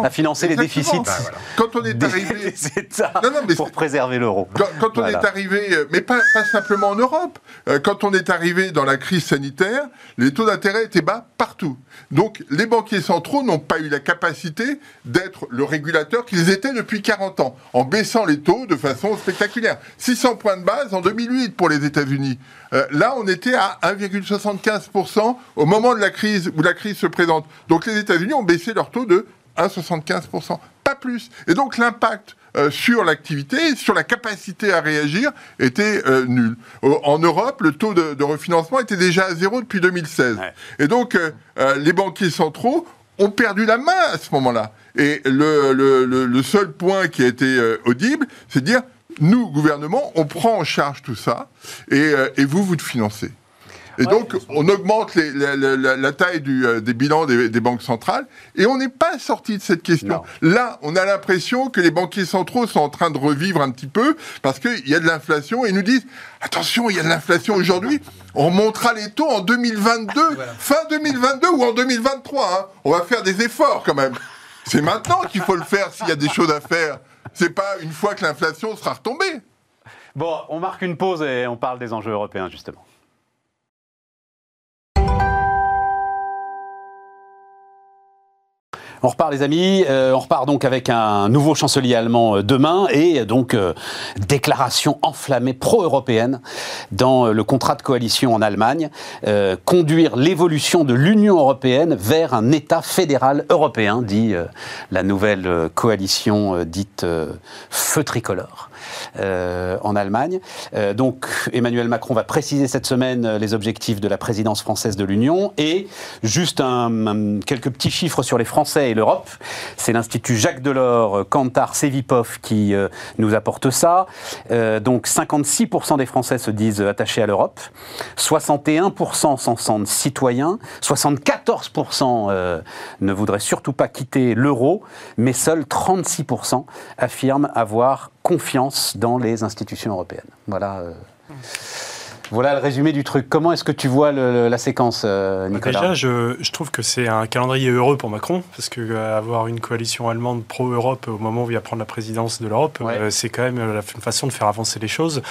Speaker 1: à financer les déficits. Bah,
Speaker 3: quand on est arrivé,
Speaker 1: c'est ça. pour préserver l'euro.
Speaker 3: Quand, on est arrivé, euh, mais pas, pas, simplement en Europe. Euh, quand on est arrivé dans la crise sanitaire, les taux d'intérêt étaient bas partout. Donc, les banquiers centraux n'ont pas eu la capacité d'être le régulateur qu'ils étaient depuis 40 ans, en baissant les taux de façon spectaculaire. 600 points de base en 2008 pour les États-Unis. Euh, là, on était à 1,75% au moment de la crise où la crise se présente. Donc les États-Unis ont baissé leur taux de 1,75%, pas plus. Et donc l'impact euh, sur l'activité, sur la capacité à réagir, était euh, nul. en Europe, le taux de, refinancement était déjà à zéro depuis 2016. Et donc les banquiers centraux ont perdu la main à ce moment-là. Et le, seul point qui a été audible, c'est de dire nous, gouvernement, on prend en charge tout ça et, euh, vous, vous le financez. Et donc, on augmente la, taille euh, des bilans des, banques centrales et on n'est pas sorti de cette question. Là, on a l'impression que les banquiers centraux sont en train de revivre un petit peu parce qu'il y a de l'inflation et ils nous disent attention, il y a de l'inflation aujourd'hui. On montera les taux en 2022, fin 2022 ou en 2023. Hein. On va faire des efforts quand même. C'est maintenant qu'il faut le faire s'il y a des choses à faire. C'est pas une fois que l'inflation sera retombée.
Speaker 1: Bon, on marque une pause et on parle des enjeux européens justement. On repart les amis, euh, on repart donc avec un nouveau chancelier allemand euh, demain et donc euh, déclaration enflammée pro-européenne dans le contrat de coalition en Allemagne, conduire l'évolution de l'Union européenne vers un État fédéral européen, dit la nouvelle coalition dite feu tricolore. Euh, en Allemagne. Euh, donc Emmanuel Macron va préciser cette semaine euh, les objectifs de la présidence française de l'Union et juste quelques petits chiffres sur les Français et l'Europe. C'est l'Institut Jacques Delors, Kantar, Sevipov qui nous apporte ça. donc 56% des Français se disent attachés à l'Europe, 61% s'en sentent citoyens, 74% ne voudraient surtout pas quitter l'euro, mais seuls 36% affirment avoir confiance dans les institutions européennes. Voilà. Euh, voilà le résumé du truc. Comment est-ce que tu vois la séquence, euh, bah, Nicolas
Speaker 2: Déjà, je, trouve que c'est un calendrier heureux pour Macron, parce que euh, avoir une coalition allemande pro-Europe au moment où il va prendre la présidence de l'Europe, c'est quand même une façon de faire avancer les choses.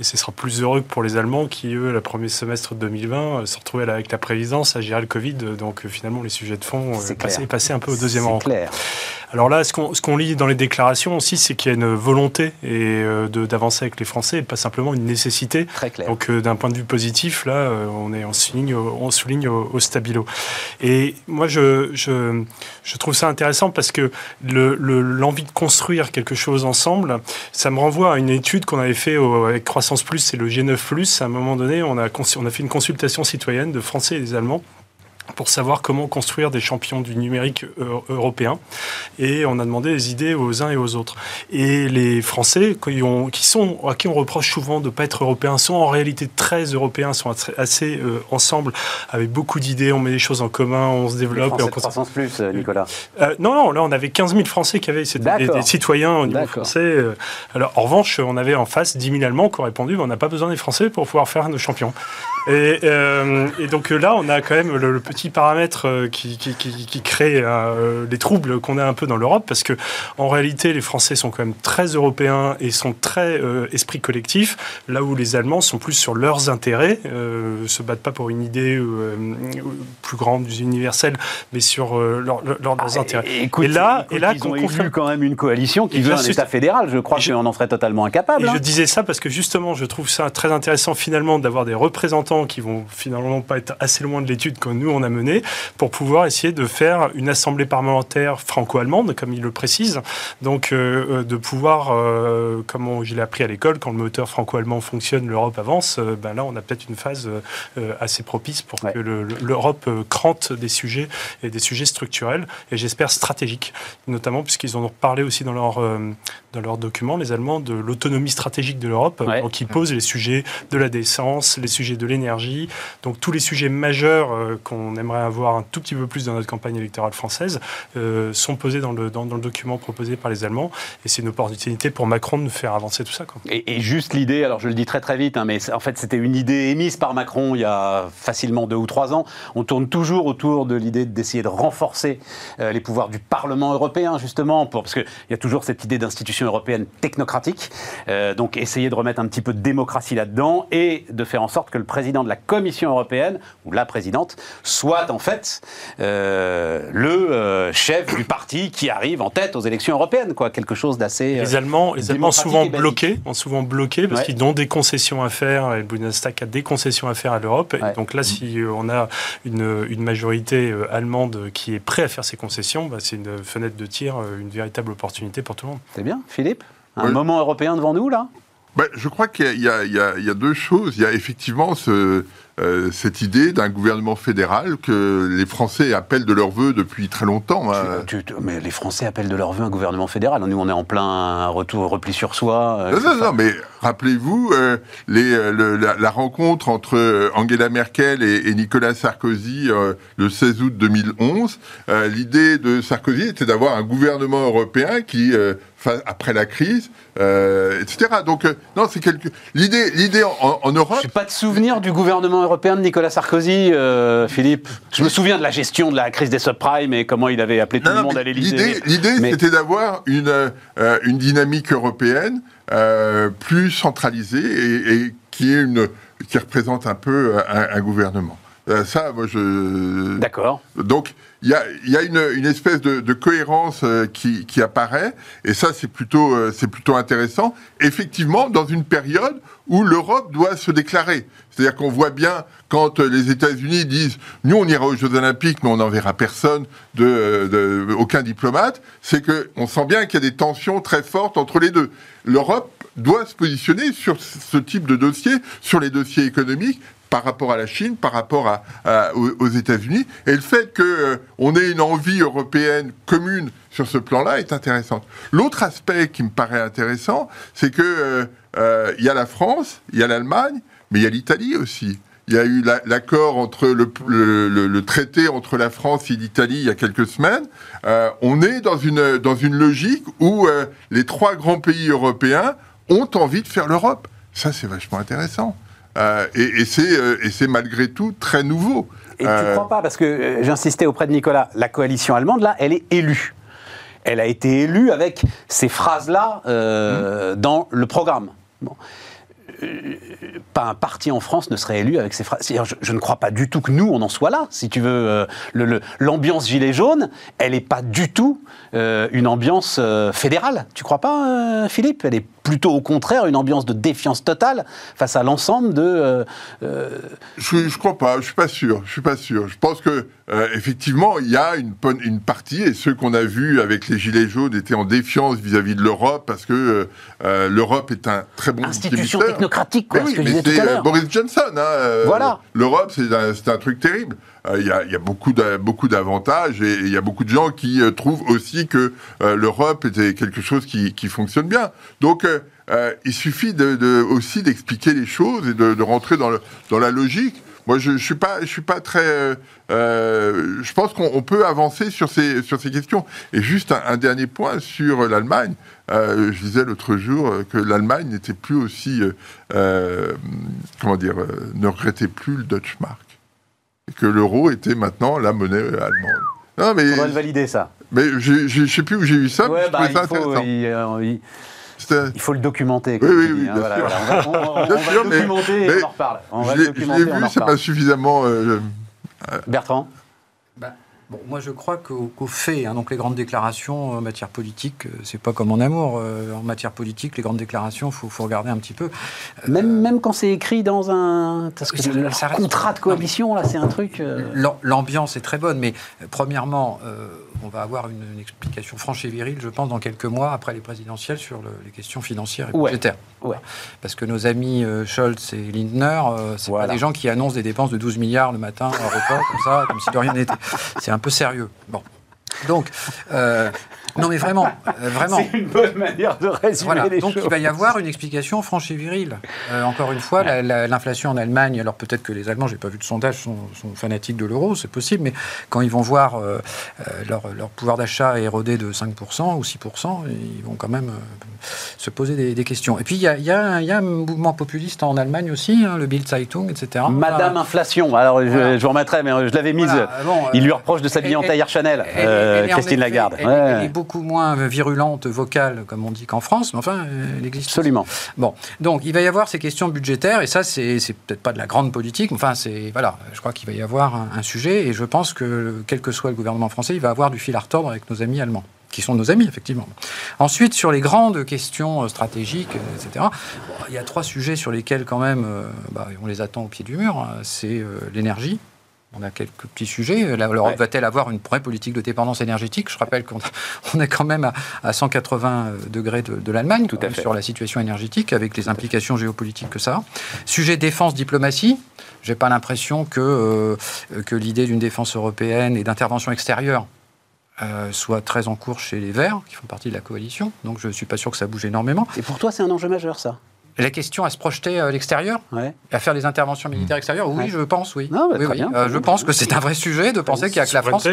Speaker 2: Et ce sera plus heureux que pour les Allemands qui, eux, le premier semestre de 2020, se retrouvaient avec la présidence à gérer le Covid. Donc finalement, les sujets de fond passaient, passaient un peu au deuxième rang.
Speaker 1: Clair.
Speaker 2: Alors là, ce qu'on lit dans les déclarations aussi, c'est qu'il y a une volonté et euh, d'avancer avec les Français, et pas simplement une nécessité.
Speaker 1: Très clair.
Speaker 2: Donc euh, d'un point de vue positif, là, euh, on est on souligne, au, stabilo. Et moi, je, je, trouve ça intéressant parce que l'envie de construire quelque chose ensemble, ça me renvoie à une étude qu'on avait fait avec Croissance Plus et le G9 Plus. À un moment donné, on a, on a fait une consultation citoyenne de Français et des Allemands pour savoir comment construire des champions du numérique euh, européen. Et on a demandé des idées aux uns et aux autres. Et les Français, qui, ont, qui sont, à qui on reproche souvent de ne pas être européens, sont en réalité très européens, sont assez euh, ensemble, avec beaucoup d'idées, on met des choses en commun, on se développe.
Speaker 1: Les
Speaker 2: et on
Speaker 1: croissance plus, euh, Nicolas
Speaker 2: Non, non, là on avait 15 000 Français qui avaient, c'était des, citoyens au niveau français. Alors en revanche, on avait en face 10 000 Allemands qui ont répondu, on n'a pas besoin des Français pour pouvoir faire nos champions. Et, et donc là, on a quand même le petit paramètres euh, qui, qui, qui, créent euh, les troubles qu'on a un peu dans l'Europe, parce que en réalité, les Français sont quand même très européens et sont très euh, esprit collectif, là où les Allemands sont plus sur leurs intérêts, se battent pas pour une idée plus grande, universelle, mais sur leur, leurs ah, intérêts.
Speaker 1: et là, et là, ils ont élu quand même une coalition qui veut un État fédéral. Je crois qu'on en serait totalement incapable.
Speaker 2: Et Je hein. disais ça parce que justement, je trouve ça très intéressant finalement d'avoir des représentants qui vont finalement pas être assez loin de l'étude que nous on a mener pour pouvoir essayer de faire une assemblée parlementaire franco-allemande, comme il le précise. Donc, euh, euh, de pouvoir, euh, comme je l'ai appris à l'école, quand le moteur franco-allemand fonctionne, l'Europe avance. ben là, on a peut-être une phase assez propice pour que l'Europe crante des sujets et des sujets structurels et j'espère stratégiques, notamment puisqu'ils en ont parlé aussi dans leur dans leurs documents, les Allemands, de l'autonomie stratégique de l'Europe, qui posent les sujets de la défense, les sujets de l'énergie, donc tous les sujets majeurs qu'on aimerait avoir un tout petit peu plus dans notre campagne électorale française, euh, sont posés dans le, dans, le document proposé par les Allemands. Et c'est une opportunité pour Macron de faire avancer tout ça. Quoi.
Speaker 1: Et, juste l'idée, alors je le dis très très vite, hein, mais en fait c'était une idée émise par Macron il y a facilement deux ou trois ans. On tourne toujours autour de l'idée d'essayer de renforcer euh, les pouvoirs du Parlement européen, justement, pour, parce qu'il y a toujours cette idée d'institution européenne technocratique. Euh, donc essayer de remettre un petit peu de démocratie là-dedans et de faire en sorte que le président de la Commission européenne, ou la présidente, soit en fait euh, le euh, chef du parti qui arrive en tête aux élections européennes, quoi, quelque chose d'assez.
Speaker 2: les Allemands, les Allemands souvent bloqués, ont souvent bloqué parce qu'ils ont des concessions à faire. Et le Bundestag a des concessions à faire à l'Europe. Donc là, si on a une, une, majorité allemande qui est prête à faire ces concessions, bah, c'est une fenêtre de tir, une véritable opportunité pour tout le monde.
Speaker 1: C'est bien, Philippe. Un moment européen devant nous là?
Speaker 3: Ben, je crois qu'il y, y, a deux choses. Il y a effectivement ce, euh, cette idée d'un gouvernement fédéral que les Français appellent de leur vœu depuis très longtemps.
Speaker 1: Hein. mais les Français appellent de leur vœu un gouvernement fédéral. Nous, on est en plein retour, repli sur soi.
Speaker 3: Euh, non, non, non, mais rappelez-vous euh, la, rencontre entre Angela Merkel et, Nicolas Sarkozy le 16 août 2011. L'idée de Sarkozy était d'avoir un gouvernement européen qui après la crise, etc. Donc, non, c'est quelque... l'idée, l'idée en, en Europe.
Speaker 1: Je n'ai pas de souvenir du gouvernement européen de Nicolas Sarkozy, euh, Philippe Je me souviens de la gestion de la crise des subprimes et comment il avait appelé tout le monde à l'Élysée.
Speaker 3: L'idée, c'était d'avoir une, euh, une dynamique européenne euh, plus centralisée et, qui, est une, qui représente un peu un, gouvernement. ça, moi, je.
Speaker 1: D'accord.
Speaker 3: Donc, il y a, une, espèce de, cohérence qui, qui, apparaît, et ça, c'est plutôt, c'est plutôt intéressant. Effectivement, dans une période où l'Europe doit se déclarer. C'est-à-dire qu'on voit bien quand euh, les États-Unis disent nous on ira aux Jeux Olympiques mais on n'enverra personne, aucun diplomate, c'est qu'on sent bien qu'il y a des tensions très fortes entre les deux. L'Europe doit se positionner sur ce type de dossier, sur les dossiers économiques, par rapport à la Chine, par rapport aux, États-Unis. Et le fait qu'on euh, ait une envie européenne commune sur ce plan-là est intéressant. L'autre aspect qui me paraît intéressant, c'est que euh, euh, y a la France, il y a l'Allemagne, mais il y a l'Italie aussi. Il y a eu l'accord entre le, traité entre la France et l'Italie il y a quelques semaines. Euh, on est dans une, dans une logique où les trois grands pays européens ont envie de faire l'Europe. Ça, c'est vachement intéressant. Et, et c'est malgré tout très nouveau.
Speaker 1: Et tu ne crois pas, parce que j'insistais auprès de Nicolas, la coalition allemande, là, elle est élue elle a été élue avec ces phrases-là euh, mmh. dans le programme. Euh, pas un parti en France ne serait élu avec ces phrases. Je, je, ne crois pas du tout que nous, on en soit là. Si tu veux, euh, l'ambiance gilet jaune, elle n'est pas du tout une ambiance fédérale. Tu crois pas, Philippe? Elle est plutôt au contraire une ambiance de défiance totale face à l'ensemble de. Euh,
Speaker 3: euh, Je, ne crois pas, je suis pas sûr, je suis pas sûr. Je pense que euh, effectivement il y a une, une partie et ceux qu'on a vus avec les gilets jaunes étaient en défiance vis-à-un de l'Europe parce que l'Europe est un très bon
Speaker 1: institution technocratique, quoi. ce que
Speaker 3: mais
Speaker 1: c'est
Speaker 3: Boris Johnson, hein,
Speaker 1: voilà.
Speaker 3: L'Europe c'est un, un, truc terrible. Il y, a, beaucoup d'avantages et il y a beaucoup de gens qui trouvent aussi que l'Europe était quelque chose qui, fonctionne bien. Donc euh, il suffit aussi d'expliquer les choses et de, rentrer dans, la logique. Moi, je, ne suis pas, je suis pas très. Euh, euh, je pense qu'on peut avancer sur ces sur ces questions. Et juste un, dernier point sur l'Allemagne. je disais l'autre jour que l'Allemagne n'était plus aussi, comment dire, ne regrettait plus le Deutsche Mark et que l'euro était maintenant la monnaie allemande.
Speaker 1: Non, mais, On va le valider ça.
Speaker 3: Mais je ne sais plus où j'ai vu ça.
Speaker 1: Ouais, bah, il, faut, il faut le documenter. Oui, oui, oui. Voilà, On va, on, on va le documenter et on en reparle. On.
Speaker 3: Je l'ai vu, c'est pas suffisamment. Euh,
Speaker 1: Bertrand
Speaker 4: moi, je crois qu'au fait, hein, donc les grandes déclarations en matière politique, euh, c'est pas comme en amour. Euh, en matière politique, les grandes déclarations, il faut, regarder un petit peu.
Speaker 1: Même, euh, même quand c'est écrit dans un contrat de coalition, là, c'est un truc.
Speaker 4: L'ambiance est très bonne, mais premièrement, on va avoir une, explication franche et virile, je pense, dans quelques mois après les présidentielles sur les questions financières et budgétaires. Ouais. Parce que nos amis Scholz et Lindner, c'est pas des gens qui annoncent des dépenses de 12 milliards le matin repas, comme ça, comme si de rien n'était. C'est un peu sérieux. Bon. Donc, euh, non mais vraiment, euh, vraiment.
Speaker 1: C'est une bonne manière de résumer voilà.
Speaker 4: Donc il va y avoir une explication franche et virile. Euh, encore une fois, l'inflation en Allemagne, alors peut-être que les Allemands, j'ai pas vu de sondage, sont, fanatiques de l'euro, c'est possible, mais quand ils vont voir leur, leur, pouvoir d'achat érodé de 5% ou 6%, ils vont quand même se poser des, questions. Et puis, il y, y, y a, un mouvement populiste en Allemagne aussi, hein, le Bild Zeitung, etc.
Speaker 1: Madame Inflation. Alors, je, je, vous remettrai, mais je l'avais mise. il lui euh, reproche de s'habiller en tailleur Chanel, euh, Christine Lagarde.
Speaker 4: Elle, est beaucoup moins virulente, vocale, comme on dit qu'en France, mais enfin, elle existe.
Speaker 1: Absolument.
Speaker 4: Bon, donc, il va y avoir ces questions budgétaires, et ça, c'est peut-être pas de la grande politique, mais enfin, c'est. Voilà, je crois qu'il va y avoir un, un sujet, et je pense que, quel que soit le gouvernement français, il va avoir du fil à retordre avec nos amis allemands qui sont nos amis, effectivement. Ensuite, sur les grandes questions euh, stratégiques, euh, etc., il y a trois sujets sur lesquels, quand même, euh, bah, on les attend au pied du mur. Hein. C'est l'énergie. On a quelques petits sujets. L'Europe va-t-elle avoir une vraie politique de dépendance énergétique? Je rappelle qu'on est quand même à, 180 degrés de, l'Allemagne sur la situation énergétique, avec les implications géopolitiques que ça a. Sujet défense-diplomatie. J'ai pas l'impression que, que l'idée d'une défense européenne et d'intervention extérieure euh, soit très en cours chez les Verts, qui font partie de la coalition. Donc je ne suis pas sûr que ça bouge énormément.
Speaker 1: Et pour toi, c'est un enjeu majeur, ça?
Speaker 4: La question à se projeter à l'extérieur, à faire des interventions militaires extérieures, oui, je pense, oui. Non, bah, euh, je pense que c'est un vrai sujet de penser qu'il n'y a que la France.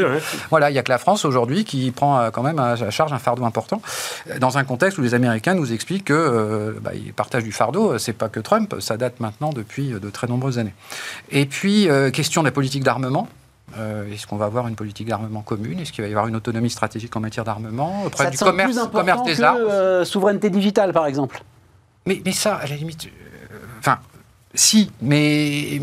Speaker 4: Voilà, il y a que la France aujourd'hui qui prend euh, quand même à charge un fardeau important dans un contexte où les Américains nous expliquent que bah, ils partagent du fardeau. C'est pas que Trump, ça date maintenant depuis de très nombreuses années. Et puis question de la politique d'armement. Euh, est-ce qu'on va avoir une politique d'armement commune? Est-ce qu'il va y avoir une autonomie stratégique en matière d'armement
Speaker 1: Auprès du commerce, commerce des armes? euh, Souveraineté digitale, par exemple
Speaker 4: mais, mais ça, à la limite. Euh, enfin, si, mais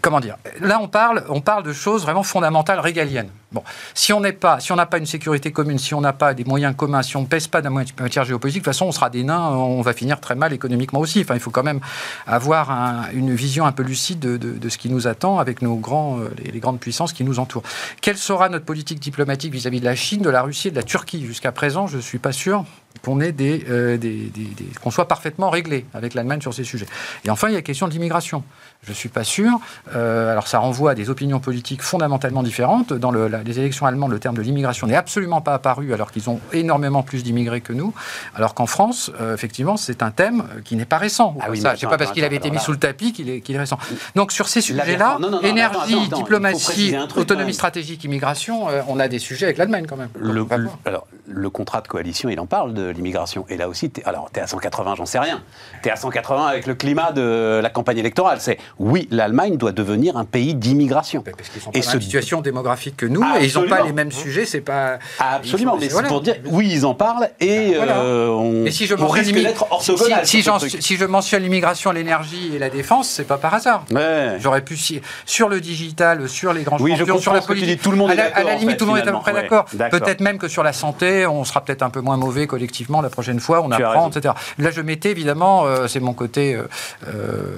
Speaker 4: comment dire Là, on parle, on parle de choses vraiment fondamentales, régaliennes. Bon, si on n'est pas, si on n'a pas une sécurité commune, si on n'a pas des moyens communs, si on ne pèse pas d'un matière géopolitique, de toute façon, on sera des nains, on va finir très mal économiquement aussi. Enfin, il faut quand même avoir une vision un peu lucide de, ce qui nous attend avec nos grands, euh, les, grandes puissances qui nous entourent. Quelle sera notre politique diplomatique vis-à-vis de la Chine, de la Russie et de la Turquie? Jusqu'à présent, je ne suis pas sûr euh, qu'on soit parfaitement réglé avec l'Allemagne sur ces sujets. Et enfin, il y a la question de l'immigration. Je ne suis pas sûr. Euh, alors, ça renvoie à des opinions politiques fondamentalement différentes. Dans le, les élections allemandes, le terme de l'immigration n'est absolument pas apparu, alors qu'ils ont énormément plus d'immigrés que nous. Alors qu'en France, euh, effectivement, c'est un thème qui n'est pas récent. Ah oui, c'est pas parce qu'il avait été mis sous le tapis qu'il est, est, récent. Donc, sur ces sujets-là, énergie, diplomatie, autonomie stratégique, immigration, on a des sujets avec l'Allemagne quand même.
Speaker 1: Le, alors, le contrat de coalition, il en parle de l'immigration. Et là aussi, es, alors, tu es à 180, j'en sais rien. Tu es à 180 avec le climat de la campagne électorale. C'est oui, l'Allemagne doit devenir un pays d'immigration.
Speaker 4: Parce qu'ils sont pas et dans ce... situation démographique que nous, et ils n'ont pas les mêmes sujets, c'est pas...
Speaker 1: Absolument, mais c'est pour dire, oui, ils en parlent, et euh, on,
Speaker 4: si je risque d'être orthogonal. Si, si, je mentionne l'immigration, l'énergie et la défense, c'est pas par hasard. J'aurais pu, sur le digital, sur les grands
Speaker 1: oui, champions, sur la politique... tout le monde
Speaker 4: à la, limite, tout le monde est à peu près d'accord. Peut-être même que sur la santé, on sera peut-être un peu moins mauvais collectivement la prochaine fois, on apprend, etc. Là, je mettais évidemment, c'est mon côté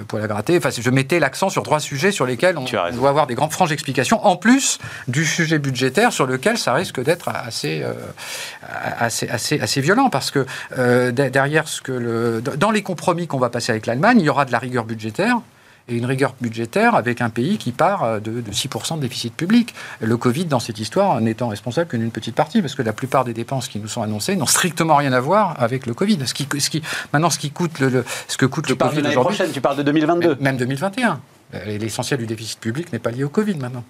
Speaker 4: pour la gratter, enfin, je mettais l'accent sur trois sujets sur lesquels on, doit avoir des grandes franches explications, en plus du sujet budgétaire sur lequel ça risque d'être assez, assez, assez, assez violent, parce que derrière ce que le, dans les compromis qu'on va passer avec l'Allemagne, il y aura de la rigueur budgétaire et une rigueur budgétaire avec un pays qui part euh, de, 6% de déficit public. Le Covid, dans cette histoire, n'étant responsable que d'une petite partie, parce que la plupart des dépenses qui nous sont annoncées n'ont strictement rien à voir avec le Covid. Ce qui, ce qui, maintenant, ce qui coûte le, ce que coûte
Speaker 1: tu
Speaker 4: le Covid aujourd'hui...
Speaker 1: Tu parles de 2022
Speaker 4: Même 2021. L'essentiel du déficit public n'est pas lié au Covid maintenant.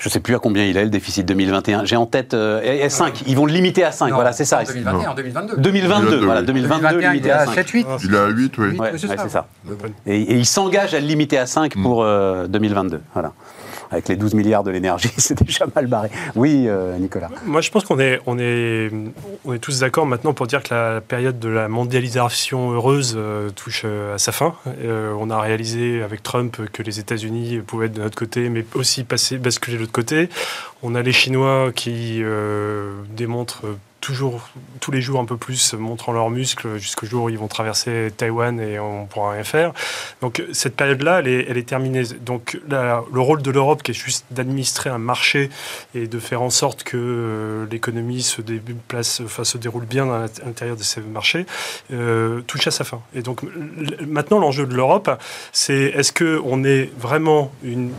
Speaker 1: Je ne sais plus à combien il est le déficit 2021. J'ai en tête 5. Euh, Ils vont le limiter à 5. voilà, c'est ça.
Speaker 4: En 2021, en 2022.
Speaker 1: 2022, voilà, 2022 limité à 5. 7,
Speaker 4: 8.
Speaker 3: Il est à 8, oui.
Speaker 1: Ouais, c'est ça. Et, et, il s'engage à le limiter à 5 pour 2022. Euh, voilà avec les 12 milliards de l'énergie, c'est déjà mal barré. Oui, euh, Nicolas.
Speaker 2: Moi, je pense qu'on est, on est, on est tous d'accord maintenant pour dire que la période de la mondialisation heureuse euh, touche euh, à sa fin. on a réalisé avec Trump que les États-Unis pouvaient être de notre côté, mais aussi passer, basculer de l'autre côté. On a les Chinois qui démontrent toujours, tous les jours un peu plus, montrant leurs muscles jusqu'au jour où ils vont traverser Taïwan et on pourra rien faire. Donc cette période-là, elle est, terminée. Donc le rôle de l'Europe, qui est juste d'administrer un marché et de faire en sorte que euh, l'économie se, se déroule bien à l'intérieur de ces marchés, euh, touche à sa fin. Et donc maintenant, l'enjeu de l'Europe, c'est est-ce qu'on est vraiment une,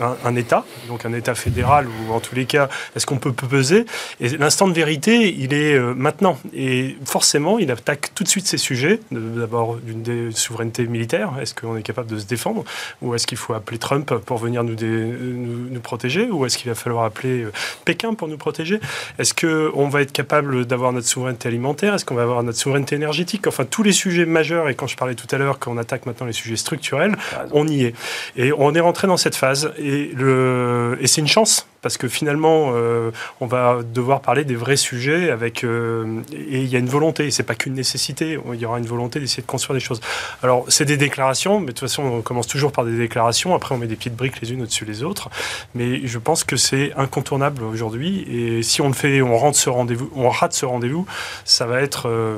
Speaker 2: un, un État, donc un État fédéral, ou en tous les cas, est-ce qu'on peut peser? Et l'instant de vérité, il est euh, maintenant. Et forcément, il attaque tout de suite ces sujets. D'abord, d'une souveraineté militaire. Est-ce qu'on est capable de se défendre? Ou est-ce qu'il faut appeler Trump pour venir nous, nous, protéger? Ou est-ce qu'il va falloir appeler euh, Pékin pour nous protéger? Est-ce qu'on va être capable d'avoir notre souveraineté alimentaire? Est-ce qu'on va avoir notre souveraineté énergétique? Enfin, tous les sujets majeurs, et quand je parlais tout à l'heure qu'on attaque maintenant les sujets structurels, on y est. Et on est rentré dans cette phase. Et, le, et c'est une chance parce que finalement, euh, on va devoir parler des vrais sujets avec euh, et il y a une volonté. C'est pas qu'une nécessité. Il y aura une volonté d'essayer de construire des choses. Alors, c'est des déclarations, mais de toute façon, on commence toujours par des déclarations. Après, on met des petites briques les unes au-dessus des autres. Mais je pense que c'est incontournable aujourd'hui. Et si on le fait, on rentre ce rendez-vous, on rate ce rendez-vous, ça va être. Euh...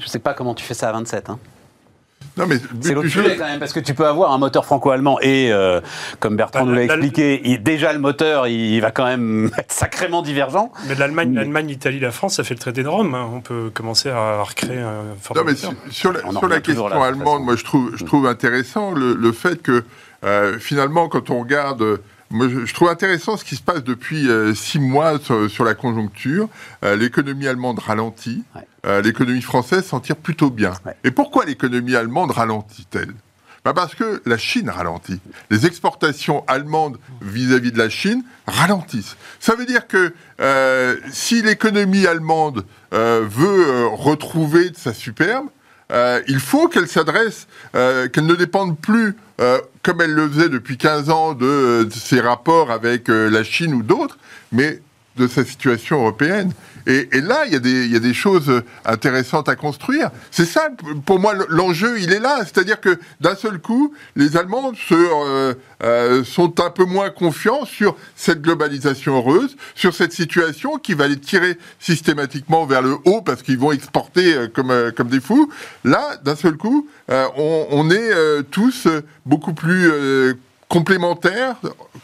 Speaker 1: Je sais pas comment tu fais ça à 27. Hein.
Speaker 3: Mais
Speaker 1: c'est l'autre sujet quand même, parce que tu peux avoir un moteur franco-allemand et, euh, comme Bertrand bah, nous l'a expliqué, déjà le moteur, il va quand même être sacrément divergent.
Speaker 2: Mais l'Allemagne, l'Allemagne, l'Italie, la France, ça fait le traité de Rome. Hein. On peut commencer à recréer un
Speaker 3: Non, mais sur la, sur la question allemande, moi je trouve, je trouve intéressant le, le fait que euh, finalement, quand on regarde moi, je, trouve intéressant ce qui se passe depuis euh, six mois sur, la conjoncture. Euh, l'économie allemande ralentit, euh, l'économie française s'en tire plutôt bien. Et pourquoi l'économie allemande ralentit-elle? Bah Parce que la Chine ralentit. Les exportations allemandes vis-à-vis de la Chine ralentissent. Ça veut dire que si l'économie allemande veut retrouver de sa superbe, il faut qu'elle s'adresse, qu'elle ne dépende plus euh, comme elle le faisait depuis 15 ans de, ses rapports avec euh, la Chine ou d'autres, mais de sa situation européenne. Et, là, il y, a des, il y, a des choses intéressantes à construire. C'est ça, pour moi, l'enjeu, il est là. C'est-à-dire que d'un seul coup, les Allemands se, euh, euh, sont un peu moins confiants sur cette globalisation heureuse, sur cette situation qui va les tirer systématiquement vers le haut parce qu'ils vont exporter euh, comme, comme des fous. Là, d'un seul coup, on, on, est tous beaucoup plus complémentaires,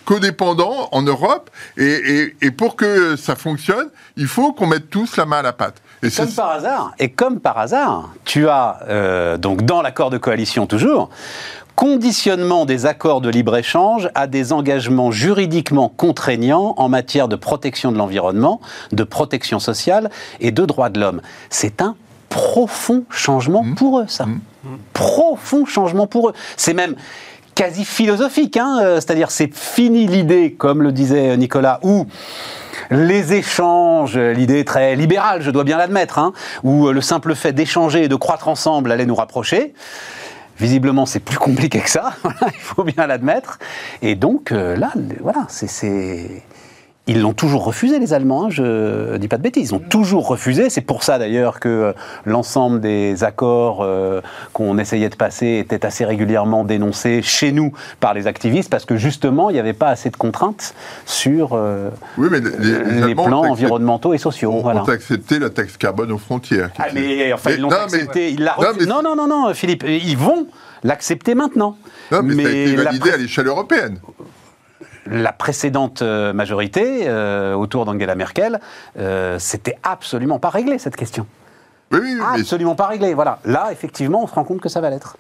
Speaker 3: codépendants en Europe. Et, pour que ça fonctionne, il faut qu'on mette tous la main à la pâte.
Speaker 1: Et comme par hasard, et comme par hasard, tu as euh, donc dans l'accord de coalition toujours conditionnement des accords de libre-échange à des engagements juridiquement contraignants en matière de protection de l'environnement, de protection sociale et de droits de l'homme. C'est un profond changement mmh. pour eux, ça. Mmh. Profond changement pour eux. C'est même quasi philosophique. Hein euh, C'est-à-dire, c'est fini l'idée, comme le disait Nicolas, où les échanges, l'idée très libérale, je dois bien l'admettre, hein, où le simple fait d'échanger et de croître ensemble allait nous rapprocher. Visiblement, c'est plus compliqué que ça, il faut bien l'admettre. Et donc, euh, là, voilà, c'est ils l'ont toujours refusé, les Allemands, hein, je ne dis pas de bêtises, ils ont toujours refusé. C'est pour ça d'ailleurs que euh, l'ensemble des accords euh, qu'on essayait de passer étaient assez régulièrement dénoncés chez nous par les activistes, parce que justement, il n'y avait pas assez de contraintes sur euh, les, plans environnementaux et sociaux.
Speaker 3: On,
Speaker 1: voilà.
Speaker 3: accepté la taxe carbone aux frontières.
Speaker 1: Ah, mais enfin, ils l'ont accepté. Ils non, non, non, non, Philippe, ils vont l'accepter maintenant.
Speaker 3: Non, mais, ça a été validé à l'échelle européenne
Speaker 1: la précédente euh, majorité, euh, autour d'Angela Merkel, euh, c'était absolument pas réglé cette question.
Speaker 3: Oui, oui,
Speaker 1: absolument pas réglé. Voilà. Là, effectivement, on se rend compte que ça va l'être.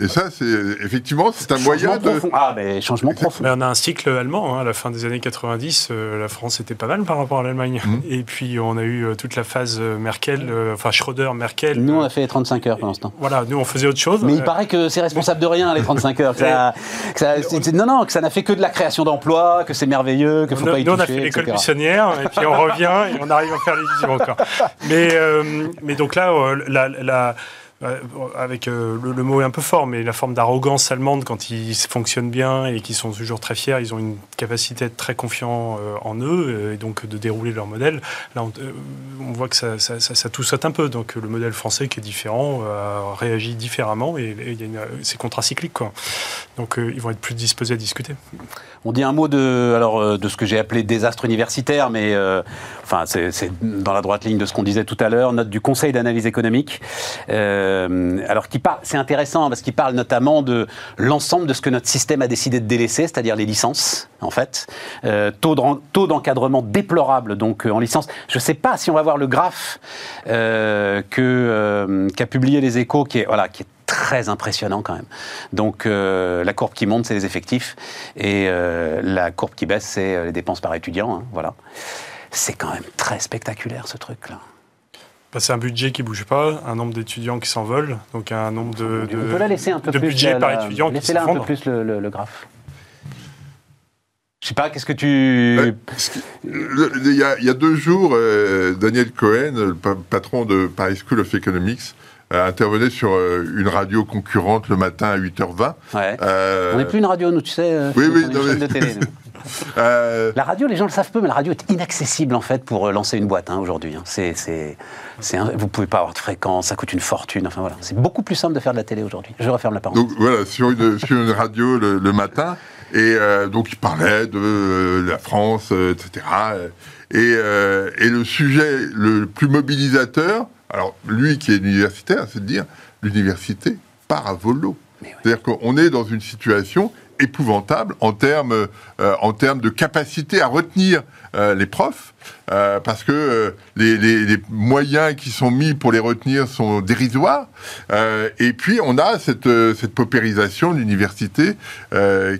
Speaker 3: Et ça, c'est effectivement, c'est un moyen de.
Speaker 1: Ah, mais changement profond.
Speaker 2: Mais on a un cycle allemand. Hein, à la fin des années 90, euh, la France était pas mal par rapport à l'Allemagne. Mmh. Et puis, on a eu euh, toute la phase euh, Merkel, enfin Schröder, Merkel.
Speaker 1: Nous, on a fait les 35 heures pour l'instant.
Speaker 2: Voilà, nous, on faisait autre chose.
Speaker 1: Mais il paraît que c'est responsable de rien, les 35 heures. non, non, que ça n'a fait que de la création d'emplois, que c'est merveilleux, que faut pas y
Speaker 2: nous,
Speaker 1: toucher.
Speaker 2: on a fait l'école buissonnière, et puis on revient et on arrive à faire les visions encore. Mais, mais donc là, la, la avec euh, le, mot est un peu fort, mais la forme d'arrogance allemande quand ils fonctionnent bien et qu'ils sont toujours très fiers, ils ont une capacité d'être très confiants euh, en eux euh, et donc de dérouler leur modèle. Là, on, voit que ça, ça, tout saute un peu. Donc le modèle français qui est différent réagit différemment et, c'est contracyclique. Quoi. Donc ils vont être plus disposés à discuter.
Speaker 1: On dit un mot de, alors, de ce que j'ai appelé désastre universitaire, mais enfin c'est dans la droite ligne de ce qu'on disait tout à l'heure, note du Conseil d'analyse économique. Euh, alors, qui parle, c'est intéressant parce qu'il parle notamment de l'ensemble de ce que notre système a décidé de délaisser, c'est-à-dire les licences, en fait. Euh, taux d'encadrement déplorable, donc, euh, en licence. Je ne sais pas si on va voir le graphe qu'a publié les Échos, qui voilà, très impressionnant quand même. Donc la courbe qui monte, c'est les effectifs, et la courbe qui baisse, c'est les dépenses par étudiant. Hein, voilà. C'est quand même très spectaculaire ce truc-là.
Speaker 2: Bah, c'est un budget qui bouge pas, un nombre d'étudiants qui s'envolent, donc un nombre de,
Speaker 1: de, On peut la laisser un peu
Speaker 2: de
Speaker 1: plus,
Speaker 2: budget par étudiant qui
Speaker 1: Laissez-la un peu plus le, graphe. Je sais pas, qu'est-ce que tu...
Speaker 3: Il y, a, deux jours, euh, Daniel Cohen, le patron de Paris School of Economics, intervenait sur euh, une radio concurrente le matin à 8h20.
Speaker 1: Euh, on n'est plus une radio, nous, tu sais.
Speaker 3: oui, oui, non,
Speaker 1: de télé. Euh, la radio, les gens le savent peu, mais la radio est inaccessible en fait pour euh, lancer une boîte hein, aujourd'hui. Hein. C'est, c'est, c'est vous pouvez pas avoir de fréquence, ça coûte une fortune. Enfin voilà, c'est beaucoup plus simple de faire de la télé aujourd'hui. Je referme la parole.
Speaker 3: Donc voilà, sur une, sur une radio le, matin, et euh, donc il parlait de la France, etc. Et, et, le sujet le plus mobilisateur, alors lui qui est universitaire, c'est de dire l'université part à volo. C'est-à-dire qu'on est dans une situation épouvantable en termes, euh, en termes de capacité à retenir euh, les profs, euh, parce que les, moyens qui sont mis pour les retenir sont dérisoires. et puis, on a cette, cette paupérisation de l'université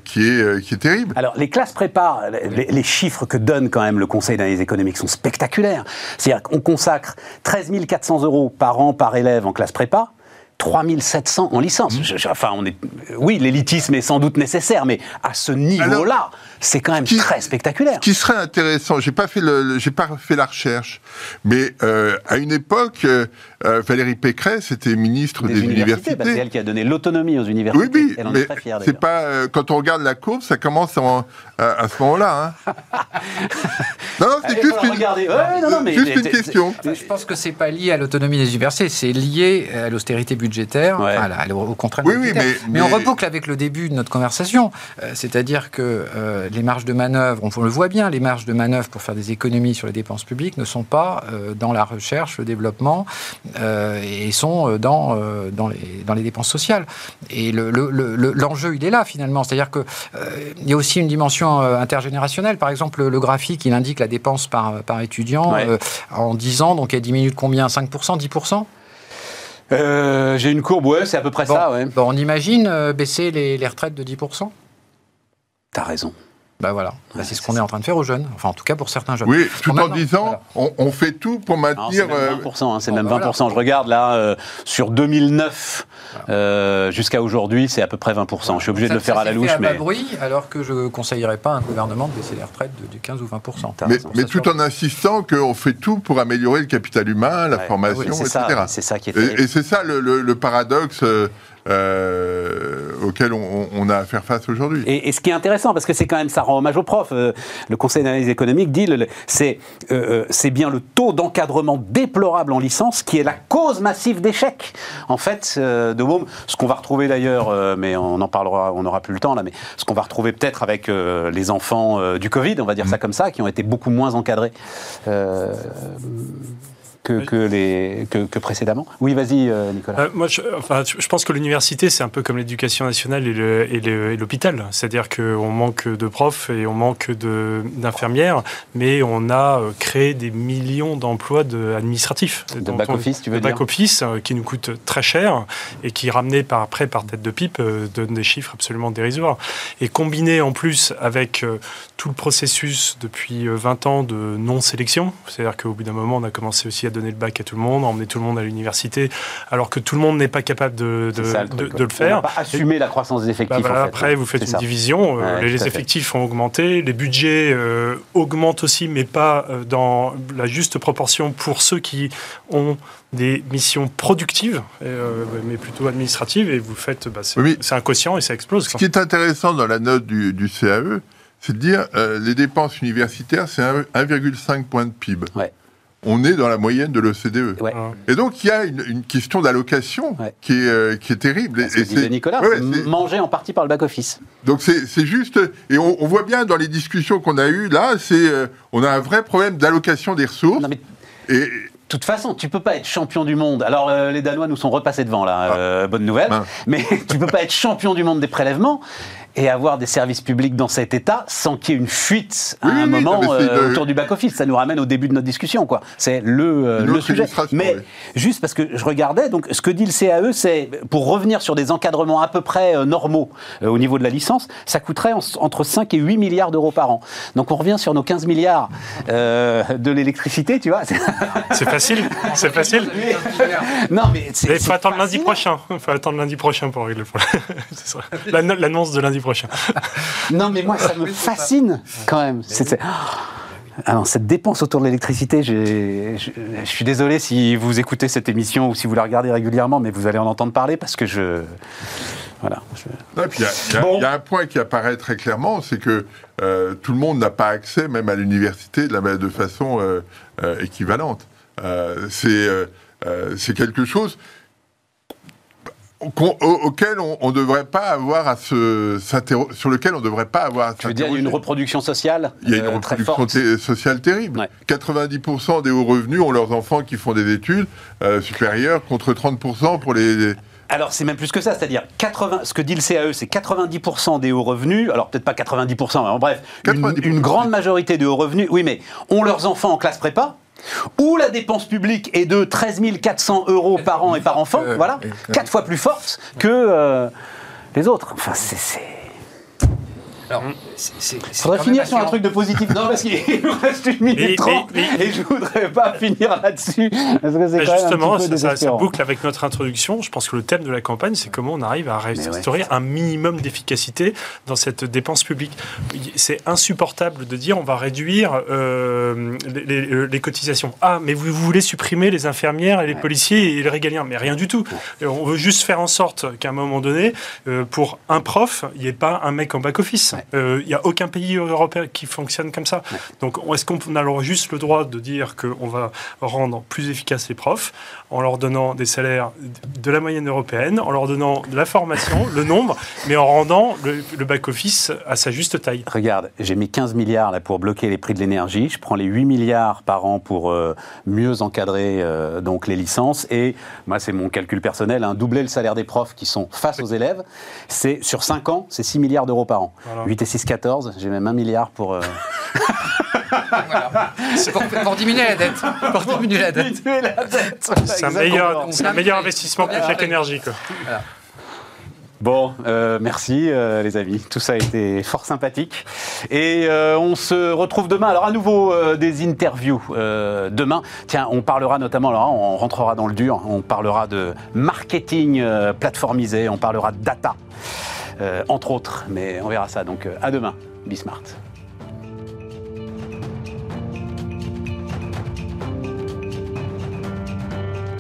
Speaker 3: qui, est, qui est terrible.
Speaker 1: Alors, les classes prépa, les, les, chiffres que donne quand même le Conseil d'analyse économique sont spectaculaires. C'est-à-dire qu'on consacre 13 400 euros par an par élève en classe prépa. 3700 en licence. Mmh. enfin, on est, oui, l'élitisme est sans doute nécessaire, mais à ce niveau-là, c'est quand même très spectaculaire. Ce
Speaker 3: qui serait intéressant, j'ai pas fait le, j'ai pas fait la recherche, mais euh, à une époque, euh, euh, Valérie Pécresse était ministre des, universités.
Speaker 1: c'est elle qui a donné l'autonomie aux universités. Oui, oui, elle en
Speaker 3: mais est très fière. C'est pas quand on regarde la courbe, ça commence à ce moment-là. Hein. non, non, c'est juste, une, juste une question.
Speaker 4: Je pense que c'est pas lié à l'autonomie des universités, c'est lié à l'austérité budgétaire, au contraire.
Speaker 3: Oui, oui, mais,
Speaker 4: mais, on reboucle avec le début de notre conversation, c'est-à-dire que les marges de manœuvre, on le voit bien, les marges de manœuvre pour faire des économies sur les dépenses publiques ne sont pas euh, dans la recherche, le développement, euh, et sont euh, dans, dans, les, dans les dépenses sociales. Et l'enjeu, il est là finalement. C'est-à-dire qu'il y a aussi une dimension intergénérationnelle. Par exemple, le, graphique, il indique la dépense par, par étudiant en 10 ans, donc elle diminue de combien? 5%, 10%
Speaker 1: J'ai une courbe, ouais, c'est à peu près ça. Ouais.
Speaker 4: Bon, on imagine baisser les, les retraites de 10%
Speaker 1: T'as raison.
Speaker 4: Bah voilà, bah, c'est ce qu'on est en train de faire aux jeunes, enfin en tout cas pour certains jeunes.
Speaker 3: Oui, tout en disant, on, fait tout pour maintenir.
Speaker 1: C'est même 20%, hein, c'est même 20%. Je regarde là, euh, sur 2009 euh, jusqu'à aujourd'hui, c'est à peu près 20%. Je suis obligé de le faire à la louche.
Speaker 4: mais... bruit, alors que je ne conseillerais pas à un gouvernement de baisser les retraites de, 15 ou 20%.
Speaker 3: Mais, mais tout en insistant qu'on fait tout pour améliorer le capital humain, la formation, etc.
Speaker 1: C'est ça qui est
Speaker 3: Et, et c'est ça le, le, paradoxe. Euh, euh, auxquels on, a à faire face aujourd'hui.
Speaker 1: Et, ce qui est intéressant, parce que c'est quand même, ça rend hommage aux profs, euh, le Conseil d'analyse économique dit, c'est euh, c'est bien le taux d'encadrement déplorable en licence qui est la cause massive d'échec. En fait, de Boom, ce qu'on va retrouver d'ailleurs, mais on en parlera, on n'aura plus le temps là, mais ce qu'on va retrouver peut-être avec les enfants du Covid, on va dire ça mmh. comme ça, qui ont été beaucoup moins encadrés que, les, que, précédemment. Oui, vas-y, euh, Nicolas. Euh,
Speaker 2: moi, je, enfin, je pense que l'université, c'est un peu comme l'éducation nationale et l'hôpital. C'est-à-dire qu'on manque de profs et on manque d'infirmières, mais on a euh, créé des millions d'emplois administratifs.
Speaker 1: De back-office, tu veux
Speaker 2: de back-office, qui nous coûtent très cher et qui, ramenés par, après par tête de pipe, donnent des chiffres absolument dérisoires. Et combiné en plus avec tout le processus depuis 20 ans de non-sélection, c'est-à-dire qu'au bout d'un moment, on a commencé aussi à donner le bac à tout le monde, emmener tout le monde à l'université, alors que tout le monde n'est pas capable de, de, le, faire.
Speaker 1: On pas assumer la croissance des effectifs.
Speaker 2: Bah, après, vous faites une division, euh, les effectifs ont augmenté, les budgets euh, augmentent aussi, mais pas euh, dans la juste proportion pour ceux qui ont des missions productives, mais plutôt administratives, et vous faites, bah, c'est un quotient et ça explose.
Speaker 3: Ce qui est intéressant dans la note du, du CAE, c'est de dire les dépenses universitaires, c'est 1,5 point de PIB. Ouais on est dans la moyenne de l'OCDE. Et donc, il y a une, question d'allocation qui, est, euh, qui est terrible.
Speaker 1: et, c'est Nicolas, mangé en partie par le back-office.
Speaker 3: Donc, c'est juste... Et on, voit bien dans les discussions qu'on a eues, là, c'est euh, on a un vrai problème d'allocation des ressources.
Speaker 1: Et, de toute façon, tu peux pas être champion du monde. Alors, euh, les Danois nous sont repassés devant, là, ah. bonne nouvelle. Mais tu peux pas être champion du monde des prélèvements et avoir des services publics dans cet état sans qu'il y ait une fuite à un moment euh, autour du back-office. Ça nous ramène au début de notre discussion, quoi. C'est le, euh, le sujet. Mais juste parce que je regardais, donc ce que dit le CAE, c'est pour revenir sur des encadrements à peu près euh, normaux au niveau de la licence, ça coûterait entre 5 et 8 milliards d'euros par an. Donc on revient sur nos 15 milliards de l'électricité, tu vois.
Speaker 2: C'est facile, c'est facile.
Speaker 1: non, mais il
Speaker 2: faut attendre lundi prochain. Il faut attendre lundi prochain pour régler le problème. L'annonce de lundi prochain.
Speaker 1: non, mais moi, ça me fascine quand même. Alors, cette dépense autour de l'électricité, je, suis désolé si vous écoutez cette émission ou si vous la regardez régulièrement, mais vous allez en entendre parler parce que je. Voilà.
Speaker 3: Il y, a un point qui apparaît très clairement, c'est que euh, tout le monde n'a pas accès, même à l'université, de, la, de façon euh, euh, équivalente. c'est quelque chose auquel on ne devrait pas avoir à se sur lequel on ne devrait pas avoir à
Speaker 1: Tu veux dire il y a une reproduction sociale
Speaker 3: Il y a une euh, reproduction sociale terrible. 90% des hauts revenus ont leurs enfants qui font des études euh, supérieures contre 30% pour les...
Speaker 1: Alors c'est même plus que ça, c'est-à-dire 80, ce que dit le CAE, c'est 90% des hauts revenus, alors peut-être pas 90%, mais bref, une, une, grande majorité des hauts revenus, oui mais ont leurs enfants en classe prépa, où la dépense publique est de 13 400 euros par an et par enfant, voilà, quatre fois plus forte que euh, les autres. Enfin, c'est alors, il faudrait finir sur un truc de positif. Non, parce qu'il nous reste une minute trente et je voudrais pas finir là-dessus. Parce que c'est
Speaker 2: Justement, ça, ça, boucle avec notre introduction. Je pense que le thème de la campagne, c'est comment on arrive à restaurer un minimum d'efficacité dans cette dépense publique. C'est insupportable de dire on va réduire euh, euh, les, cotisations. Ah, mais vous, voulez supprimer les infirmières et les policiers et les régaliens. Mais rien du tout. On veut juste faire en sorte qu'à un moment donné, euh, pour un prof, il n'y ait pas un mec en back-office. Il n'y a aucun pays européen qui fonctionne comme ça. Donc, est-ce qu'on a alors juste le droit de dire qu'on va rendre plus efficaces les profs en leur donnant des salaires de la moyenne européenne, en leur donnant de la formation, le nombre, mais en rendant le, back-office à sa juste taille?
Speaker 1: Regarde, j'ai mis 15 milliards là, pour bloquer les prix de l'énergie. Je prends les 8 milliards par an pour euh, mieux encadrer euh, donc les licences. Et moi, c'est mon calcul personnel, hein, doubler le salaire des profs qui sont face aux élèves. C'est sur 5 ans, c'est 6 milliards d'euros par an. 8 et 6, 14. J'ai même un milliard pour. Euh...
Speaker 4: pour, diminuer la dette.
Speaker 1: Pour diminuer la dette.
Speaker 2: C'est un, meilleur, un meilleur investissement que chaque énergie. Quoi.
Speaker 1: Bon, euh, merci euh, les amis. Tout ça a été fort sympathique. Et euh, on se retrouve demain. Alors à nouveau des interviews demain. Tiens, on parlera notamment, alors on rentrera dans le dur, on parlera de marketing plateformisé, on parlera de data, entre autres. Mais on verra ça. Donc à demain. Bismart.